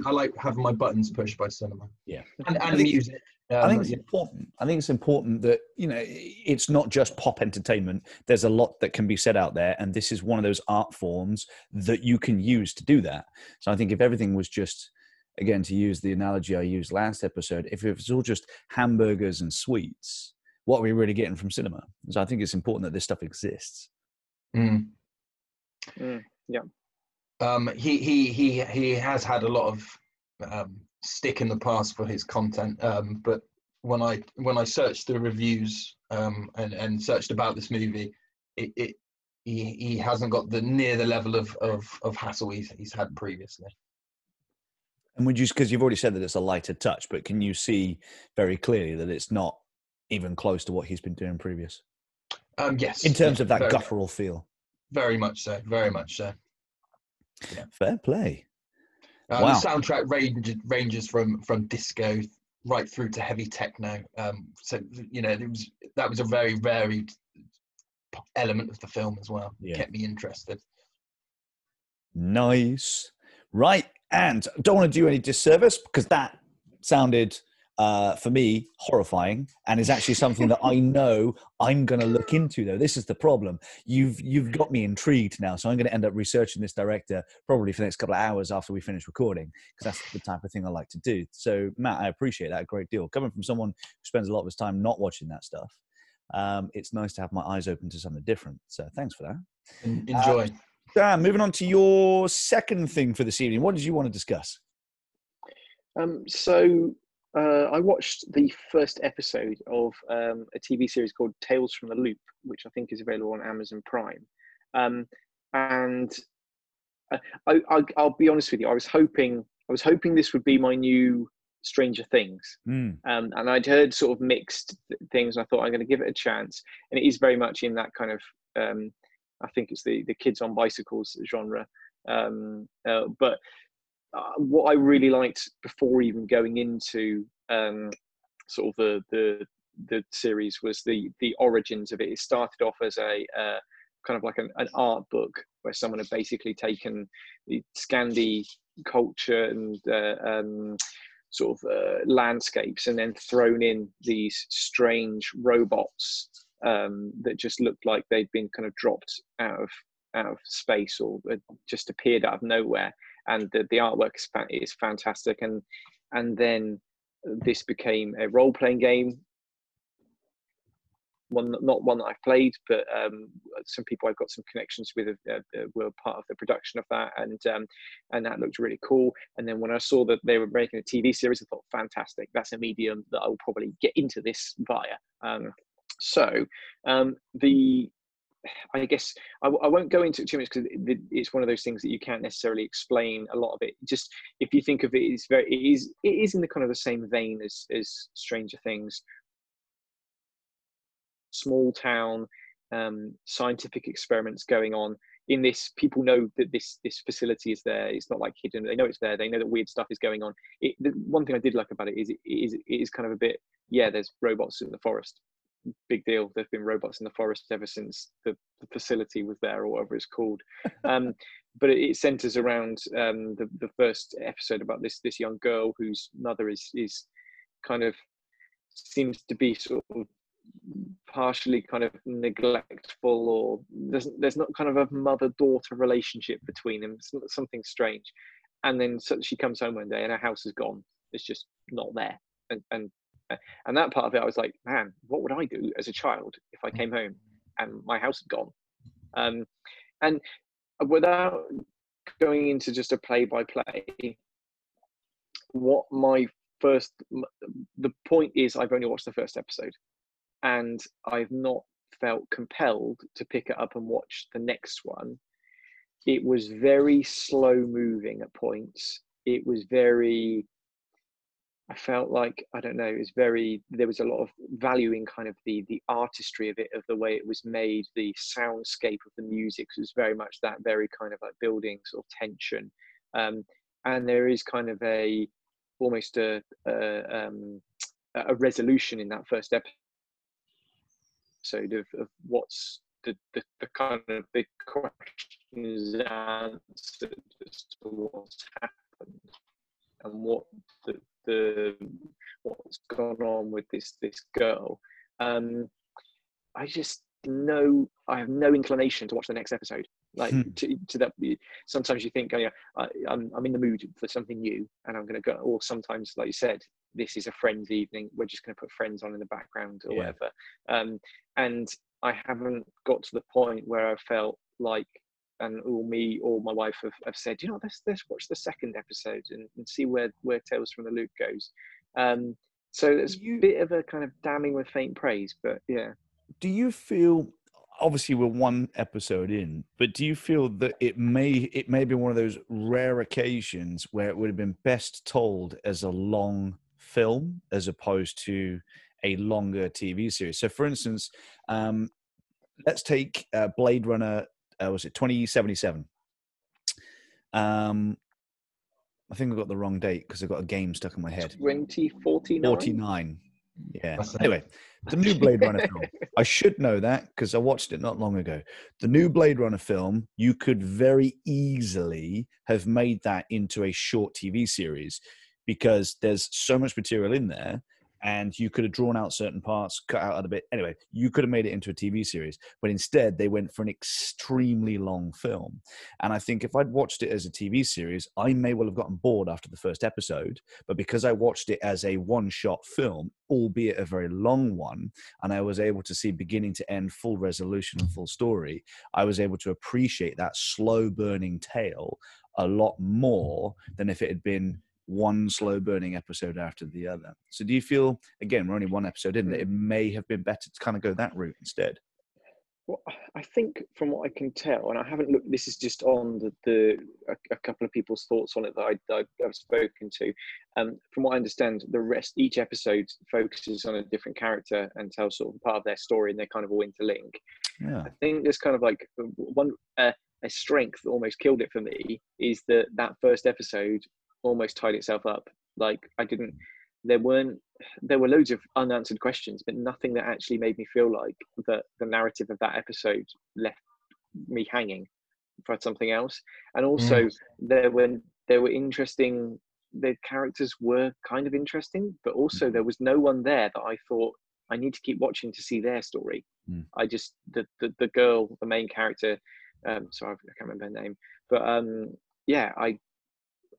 I, like having my buttons pushed by cinema. Yeah, and, and music. Um, I think it's yeah. important. I think it's important that you know it's not just pop entertainment. There's a lot that can be said out there, and this is one of those art forms that you can use to do that. So I think if everything was just, again, to use the analogy I used last episode, if it was all just hamburgers and sweets, what are we really getting from cinema? So I think it's important that this stuff exists. Mm. Mm, yeah. Um, he he he he has had a lot of um, stick in the past for his content, um, but when I when I searched the reviews um, and and searched about this movie, it, it he he hasn't got the near the level of of, of hassle he's he's had previously. And would you, because you've already said that it's a lighter touch, but can you see very clearly that it's not even close to what he's been doing previous? Um, yes. In terms of that guttural feel. Very much so. Very much so. Yeah. Fair play. Uh, wow. The soundtrack range, ranges from from disco right through to heavy techno. Um, so you know, it was that was a very varied element of the film as well. Yeah. kept me interested. Nice. Right, and don't want to do any disservice because that sounded uh, for me horrifying and is actually something that I know I'm going to look into. Though this is the problem. You've you've got me intrigued now, so I'm going to end up researching this director probably for the next couple of hours after we finish recording because that's the type of thing I like to do. So Matt, I appreciate that a great deal. Coming from someone who spends a lot of his time not watching that stuff, um, it's nice to have my eyes open to something different. So thanks for that. Enjoy. Uh, Dan, moving on to your second thing for this evening. What did you want to discuss? Um, so uh, I watched the first episode of um, a TV series called Tales from the Loop, which I think is available on Amazon Prime. Um, and uh, I, will be honest with you, I was hoping I was hoping this would be my new Stranger Things, mm. um, and I'd heard sort of mixed things. And I thought I'm going to give it a chance, and it is very much in that kind of um, I think it's the the kids on bicycles genre. Um, uh, but uh, what I really liked before even going into um, sort of the the the series was the the origins of it. It started off as a uh, kind of like an, an, art book where someone had basically taken the Scandi culture and uh, um, sort of uh, landscapes, and then thrown in these strange robots um, that just looked like they'd been kind of dropped out of out of space or just appeared out of nowhere. And the, the artwork is, is fantastic. And and then this became a role playing game one not one that I've played, but um, some people I've got some connections with uh, uh, were part of the production of that, and um, and that looked really cool. And then when I saw that they were making a TV series, I thought, fantastic, that's a medium that I will probably get into this via. Um, so um, the I guess I, I, won't go into it too much because it's one of those things that you can't necessarily explain a lot of it. Just if you think of it, it's very it is it is in the kind of the same vein as as Stranger Things, small town um, scientific experiments going on in this people know that this this facility is there. It's not like hidden they know it's there. They know that weird stuff is going on. It, the one thing i did like about it is it is, it is kind of a bit yeah there's robots in the forest big deal. There've been robots in the forest ever since the, the facility was there or whatever it's called. *laughs* Um, but it, it, centers around um, the, the first episode about this this young girl whose mother is is kind of seems to be sort of partially kind of neglectful or there's, there's not kind of a mother daughter relationship between them. It's something strange. And then so she comes home one day and her house is gone. It's just not there. And and and that part of it i was like man what would i do as a child if i came home and my house had gone um, and without going into just a play by play what my first the point is i've only watched the first episode and I've not felt compelled to pick it up and watch the next one. It was very slow moving at points. It was very, I felt like, I don't know, it was very, there was a lot of value in kind of the, the artistry of it, of the way it was made, the soundscape of the music was very much that very kind of like building sort of tension. Um, and there is kind of a, almost a, a, um, a resolution in that first episode of, of what's the, the, the kind of big questions answered as to what's happened and what the, the what's gone on with this this girl. Um, I just know I have no inclination to watch the next episode. Like hmm. to, to that, sometimes you think, oh yeah, I, I'm I'm in the mood for something new, and I'm going to go. Or sometimes, like you said, this is a friends evening we're just going to put friends on in the background or yeah. whatever um, and i haven't got to the point where i felt like and all me or my wife have, have said you know let's let's watch the second episode and, and see where where tales from the loop goes um, so it's you, a bit of a kind of damning with faint praise but yeah do you feel obviously we're one episode in but do you feel that it may it may be one of those rare occasions where it would have been best told as a long film as opposed to a longer TV series. So, for instance, um, let's take uh, Blade Runner. Uh, was it 2077? Um, I think I got the wrong date because I got a game stuck in my head. 2049. 49. Yeah. Anyway, the new Blade Runner film. I should know that because I watched it not long ago. The new Blade Runner film, you could very easily have made that into a short TV series because there's so much material in there and you could have drawn out certain parts, cut out a bit. Anyway, you could have made it into a TV series, but instead they went for an extremely long film. And I think if I'd watched it as a TV series, I may well have gotten bored after the first episode. But because I watched it as a one shot film, albeit a very long one, and I was able to see beginning to end full resolution and mm. full story, I was able to appreciate that slow burning tale a lot more than if it had been one slow burning episode after the other. So do you feel again we're only one episode in that it may have been better to kind of go that route instead? Well, I think from what I can tell, and I haven't looked. This is just on the, the a, a couple of people's thoughts on it that I, I, have spoken to. Um, from what I understand, the rest each episode focuses on a different character and tells sort of part of their story, and they kind of all interlink. Yeah. I think there's kind of like one uh, a strength that almost killed it for me is that that first episode almost tied itself up. Like I didn't. There weren't. There were loads of unanswered questions, but nothing that actually made me feel like that the narrative of that episode left me hanging for something else. And also, mm. there were there were interesting. The characters were kind of interesting, but also there was no one there that I thought I need to keep watching to see their story. Mm. I just the, the the girl, the main character. Um, sorry, I can't remember her name, but um, yeah, I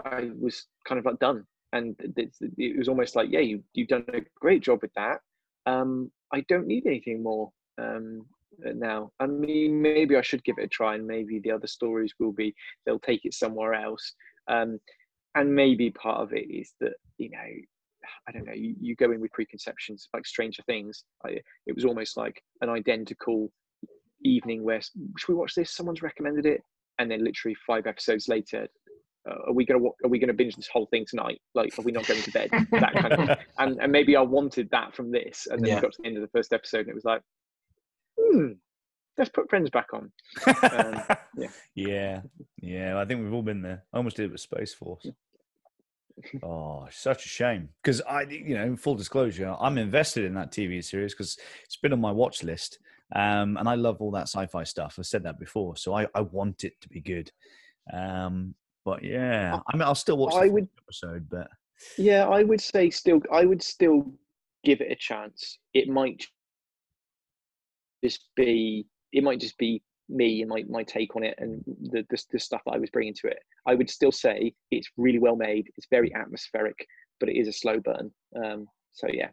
I was kind of like done, and it, was almost like, yeah, you you've done a great job with that. Um, I don't need anything more um, now. I mean, maybe I should give it a try, and maybe the other stories will be they'll take it somewhere else. Um, and maybe part of it is that you know I don't know, you, you go in with preconceptions like Stranger Things. I, it was almost like an identical evening where should we watch this? Someone's recommended it, and then literally five episodes later, uh, are we gonna are we gonna binge this whole thing tonight? Like, are we not going to bed? that kind of, *laughs* and and maybe I wanted that from this, and then Yeah. we got to the end of the first episode, and it was like, hmm, let's put Friends back on. Um, yeah. *laughs* yeah, yeah. I think we've all been there. I almost did it with Space Force. *laughs* Oh, such a shame. Because I, you know, full disclosure, I'm invested in that TV series because it's been on my watch list, um, and I love all that sci-fi stuff. I've said that before, so I, I want it to be good. Um, but yeah, I mean, I'll still watch the I would- episode, but Yeah, I would say still. I would still give it a chance. It might just be. It might just be me and my, my take on it and the, the the stuff that I was bringing to it. I would still say it's really well made. It's very atmospheric, but it is a slow burn. Um, so yeah,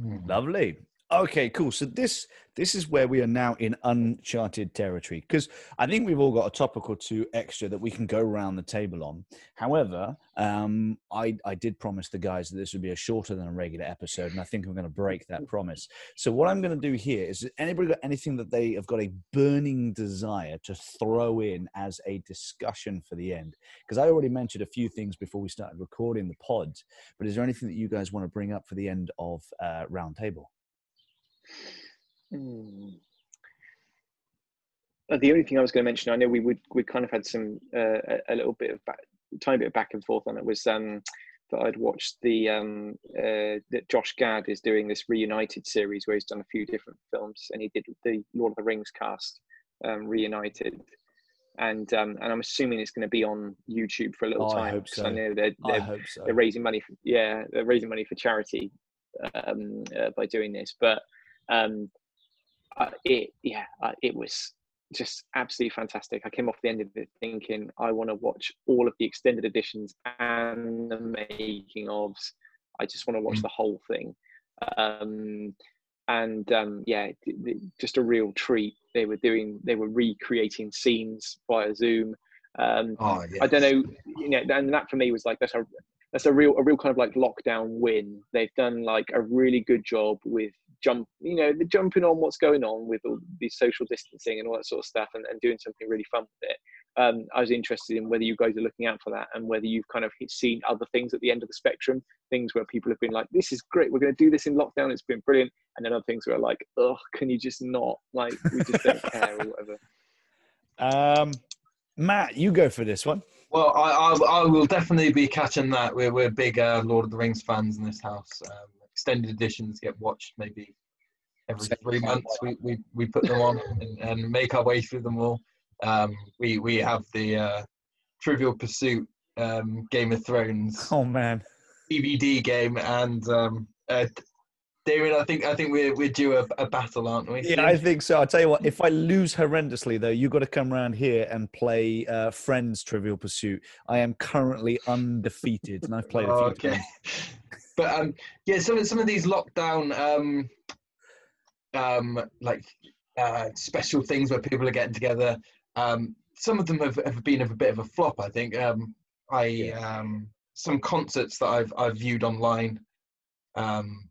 Hmm. Lovely. Okay, cool. So this this is where we are now in uncharted territory because I think we've all got a topic or two extra that we can go around the table on. However, um, I I did promise the guys that this would be a shorter than a regular episode, and I think I'm going to break that promise. So what I'm going to do here is: anybody got anything that they have got a burning desire to throw in as a discussion for the end? Because I already mentioned a few things before we started recording the pod, but is there anything that you guys want to bring up for the end of uh, round Uh, the only thing I was going to mention, I know we would we kind of had some uh, a, a little bit of back, tiny bit of back and forth on it was um, that I'd watched the um, uh, that Josh Gad is doing this reunited series where he's done a few different films and he did the Lord of the Rings cast um, reunited. And um, and I'm assuming it's going to be on YouTube for a little Oh, I time hope 'cause so. I know they're, they're hope so. they're raising money for yeah they're raising money for charity um, uh, by doing this but um, uh, it yeah uh, it was just absolutely fantastic. I came off the end of it thinking i want to watch all of the extended editions and the making ofs. I just want to watch Mm. the whole thing. Um, and um, yeah d- d- just a real treat. They were doing they were recreating scenes via zoom. Um, Oh, I don't know, you know, and that for me was like that's a that's a real a real kind of like lockdown win. They've done like a really good job with jump, you know, the jumping on what's going on with all the social distancing and all that sort of stuff, and, and doing something really fun with it. Um, I was interested in whether you guys are looking out for that, and whether you've kind of seen other things at the end of the spectrum, things where people have been like, "This is great, we're going to do this in lockdown, it's been brilliant," and then other things where like, "Oh, can you just not like we just don't *laughs* care or whatever." Um, Matt, you go for this one. Well, I, I, I will definitely be catching that. We're, we're big uh, Lord of the Rings fans in this house. Um, extended editions get watched maybe every three months. We, we, we put them on and, and make our way through them all. Um, we, we have the uh, Trivial Pursuit um, Game of Thrones Oh man, DVD game, and um, uh, David, I think I think we're we're due a, a battle, aren't we? yeah, I think so. I'll tell you what. If I lose horrendously, though, you've got to come around here and play uh, Friends Trivial Pursuit. I am currently undefeated, and I've played a few okay. times. *laughs* but um, yeah, some of some of these lockdown um, um, like uh, special things where people are getting together. Um, some of them have, have been of a bit of a flop. I think. Um, I um, some concerts that I've I've viewed online. Um,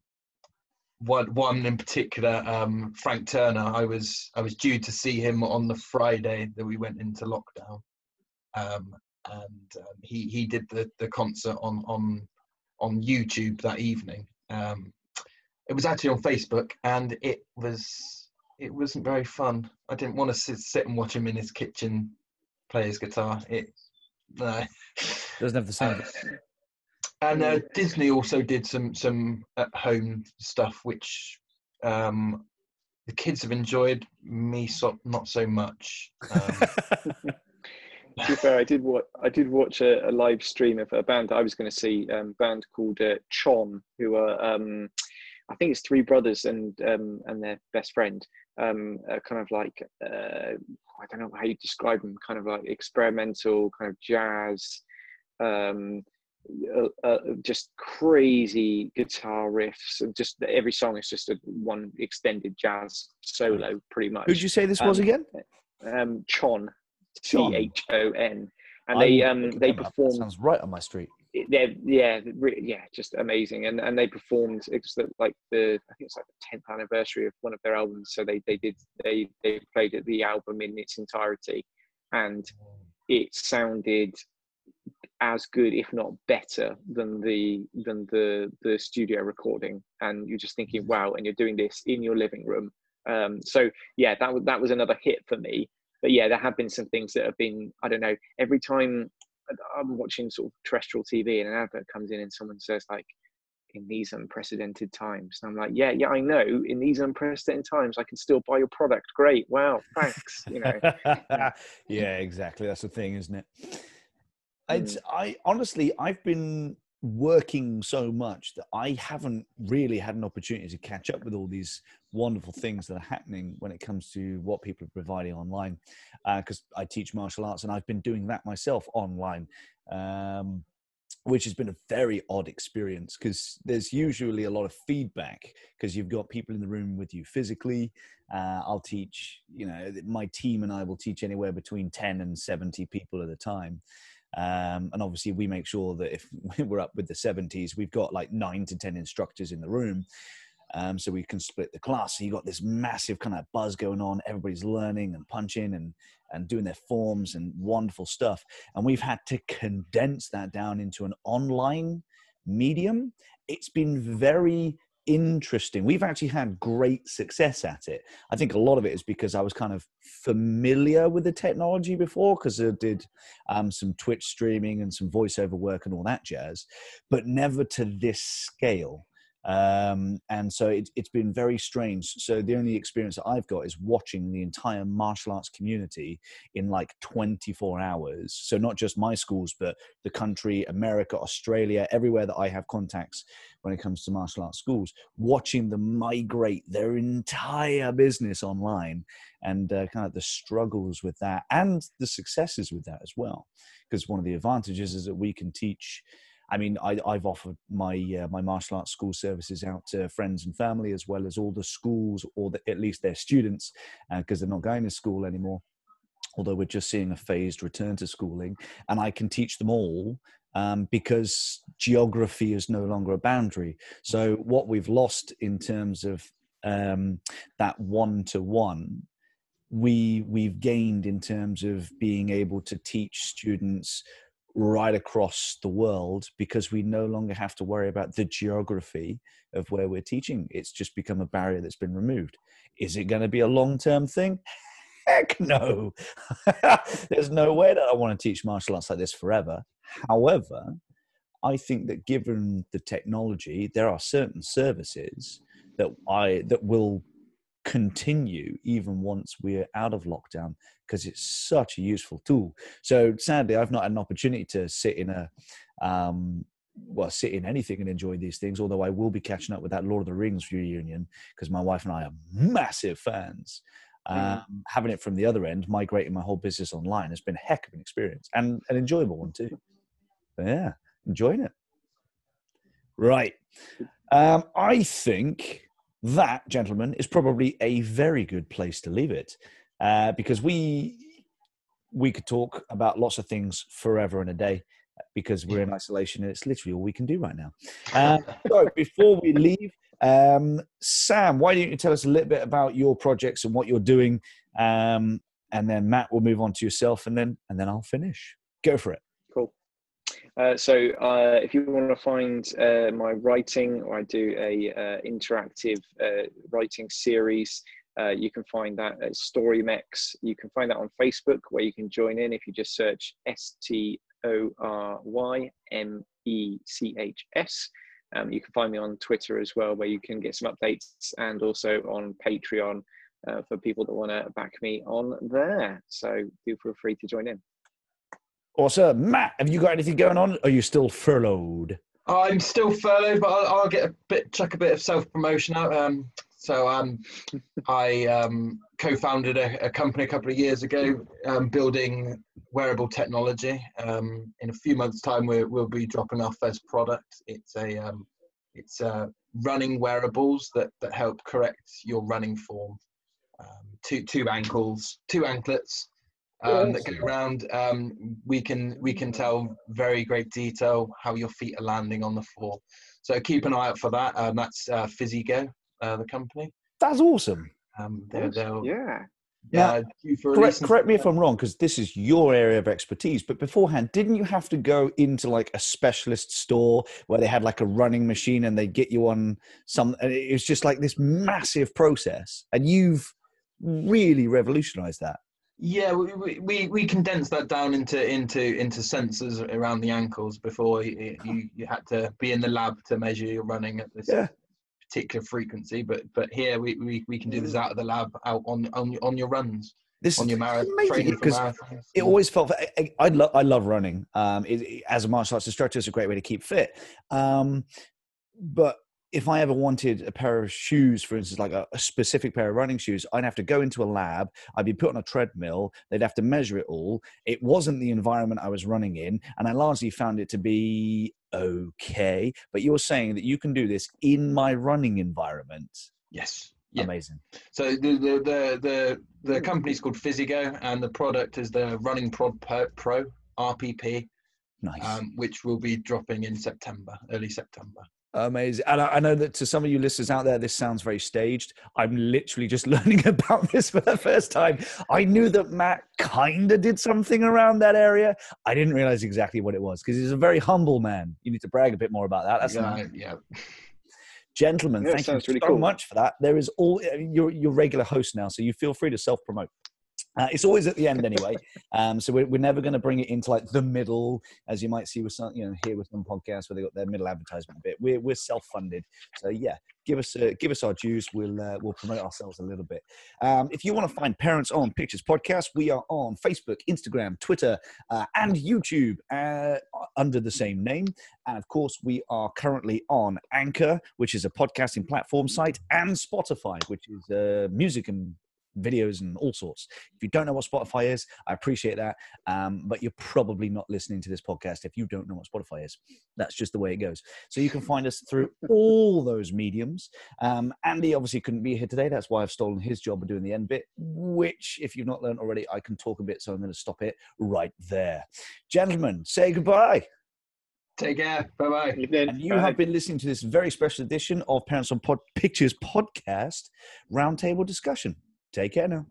one one in particular, um, Frank Turner. I was I was due to see him on the Friday that we went into lockdown, um, and um, he he did the the concert on on on YouTube that evening. Um, it was actually on Facebook, and it was it wasn't very fun. I didn't want to sit, sit and watch him in his kitchen play his guitar. It no. Doesn't have the same. And uh, Disney also did some some at home stuff, which um, the kids have enjoyed. Me, so, not so much. Um, *laughs* to be fair, I did watch. I did watch a, a live stream of a band I was going to see. Um, band called uh, Chon, who are um, I think it's three brothers and um, and their best friend. Um, kind of like uh, I don't know how you describe them. Kind of like experimental, kind of jazz. Um, uh, uh, just crazy guitar riffs and just every song is just a one extended jazz solo pretty much Who'd you say this was Um, again? um chon Chon. c-h-o-n and I they um they them up. That performed Sounds right on my street. yeah re- yeah just amazing. And and they performed it was like the i think it's like the 10th anniversary of one of their albums. So they they did they they played the album in its entirety. And it sounded as good if not better than the than the the studio recording. And you're just thinking wow and you're doing this in your living room. Um so yeah that was that was another hit for me but yeah there have been some things that have been i don't know every time i'm watching sort of terrestrial tv and an advert comes in and someone says like in these unprecedented times and i'm like yeah yeah i know in these unprecedented times i can still buy your product great wow thanks you know *laughs* *laughs* yeah, exactly. That's the thing, isn't it? Mm. I honestly, I've been working so much that I haven't really had an opportunity to catch up with all these wonderful things that are happening when it comes to what people are providing online. Because I teach martial arts and I've been doing that myself online. Um, which has been a very odd experience because there's usually a lot of feedback because you've got people in the room with you physically. Uh, I'll teach, you know, my team and I will teach anywhere between 10 and 70 people at a time. Um, and obviously, we make sure that if *laughs* we're up with the 70s, we've got like nine to 10 instructors in the room. Um, so we can split the class. So you got this massive kind of buzz going on. Everybody's learning and punching and and doing their forms and wonderful stuff. And we've had to condense that down into an online medium. It's been very interesting. We've actually had great success at it. I think a lot of it is because I was kind of familiar with the technology before because I did um, some Twitch streaming and some voiceover work and all that jazz, but never to this scale um, and so it, it's been very strange. So the only experience that i've got is watching the entire martial arts community in like 24 hours. So not just my schools but the country america australia everywhere that i have contacts when it comes to martial arts schools watching them migrate their entire business online and uh, kind of the struggles with that and the successes with that as well. Because one of the advantages is that we can teach I mean, I, I've offered my uh, my martial arts school services out to friends and family, as well as all the schools, or the, at least their students, because they're not going to school anymore. Although we're just seeing a phased return to schooling, and I can teach them all um, because geography is no longer a boundary. So what we've lost in terms of um, that one to one, we we've gained in terms of being able to teach students right across the world because we no longer have to worry about the geography of where we're teaching. It's just become a barrier that's been removed. Is it going to be a long term thing? *laughs* Heck no. *laughs* There's no way that I want to teach martial arts like this forever. However, I think that given the technology, there are certain services that I that will continue even once we're out of lockdown because it's such a useful tool. So sadly, I've not had an opportunity to sit in a um, well, sit in anything and enjoy these things. Although I will be catching up with that Lord of the Rings reunion because my wife and I are massive fans. Um, having it from the other end, migrating my whole business online has been a heck of an experience and an enjoyable one too. But yeah, enjoying it. Right. Um, I think that, gentlemen, is probably a very good place to leave it uh, because we we could talk about lots of things forever and a day because we're in isolation and it's literally all we can do right now. Uh, *laughs* so before we leave, um, Sam, why don't you tell us a little bit about your projects and what you're doing, um, and then Matt will move on to yourself, and then and then I'll finish. Go for it. Uh, so uh, if you want to find uh, my writing, or I do a uh, interactive uh, writing series, you can find that at StoryMechs. You can find that on Facebook, where you can join in if you just search S T O R Y M E C H S. Um, you can find me on Twitter as well, where you can get some updates, and also on Patreon for people that want to back me on there. So feel free to join in. Awesome. Matt, have you got anything going on? Are you still furloughed? I'm still furloughed, but I'll, I'll get a bit, chuck a bit of self promotion out. Um, so um, I um, co-founded a, a, company a couple of years ago, um, building wearable technology. Um, in a few months' time, we will be dropping our first product. It's a um, it's uh, running wearables that that help correct your running form. Um, two two ankles, two anklets um, that go around. Um, we can we can tell very great detail how your feet are landing on the floor. So keep an eye out for that. Um, that's uh, Physigo, uh, the company. That's awesome. Um, they're, they're, yeah. Yeah, correct, correct me if I'm wrong, because this is your area of expertise. But beforehand, didn't you have to go into like a specialist store where they had like a running machine and they get you on some? And it was just like this massive process, and you've really revolutionized that. Yeah, we, we, we condensed that down into into into sensors around the ankles before you, you, you had to be in the lab to measure your running at this yeah. particular frequency. But but here we, we, we can do this out of the lab, out on on on your runs. This on your marathon training because it always felt. I, I, love I love running. Um, it, as a martial arts instructor, it's a great way to keep fit. Um, but if I ever wanted a pair of shoes, for instance, like a, a, specific pair of running shoes, I'd have to go into a lab. I'd be put on a treadmill. They'd have to measure it all. It wasn't the environment I was running in, and I largely found it to be okay. But you're saying that you can do this in my running environment. Yes. Yeah. Amazing. So the the the the, the company's called Physigo, and the product is the Running Prod Pro RPP, nice. um, which will be dropping in September, early September. Amazing. And I, I, know that to some of you listeners out there, this sounds very staged. I'm literally just *laughs* learning about this for the first time. I knew that Matt kind of did something around that area. I didn't realize exactly what it was because he's a very humble man. You need to brag a bit more about that. That's yeah, nice. yeah. Gentlemen, yeah, thank you really so cool. much for that. There is all you're your regular host now, so you feel free to self promote. Uh, it's always at the end anyway. Um, so we're, we're never going to bring it into like the middle, as you might see with some, you know, here with some podcasts where they got their middle advertisement bit. We're, we're self-funded. So yeah, give us, uh, give us our dues. We'll, uh, we'll promote ourselves a little bit. Um, if you want to find Parents on Pictures podcast, we are on Facebook, Instagram, Twitter, uh, and YouTube uh, under the same name. And of course, we are currently on Anchor, which is a podcasting platform site, and Spotify, which is uh, music and videos and all sorts. If you don't know what Spotify is, I appreciate that. Um, but you're probably not listening to this podcast if you don't know what Spotify is. That's just the way it goes. So you can find us through all those mediums. Um, Andy obviously couldn't be here today. That's why I've stolen his job of doing the end bit, which, if you've not learned already, I can talk a bit. So I'm going to stop it right there. Gentlemen, say goodbye. Take care. Bye bye. And you Bye. have been listening to this very special edition of Parents on Pod- Pictures podcast roundtable discussion. Take care now.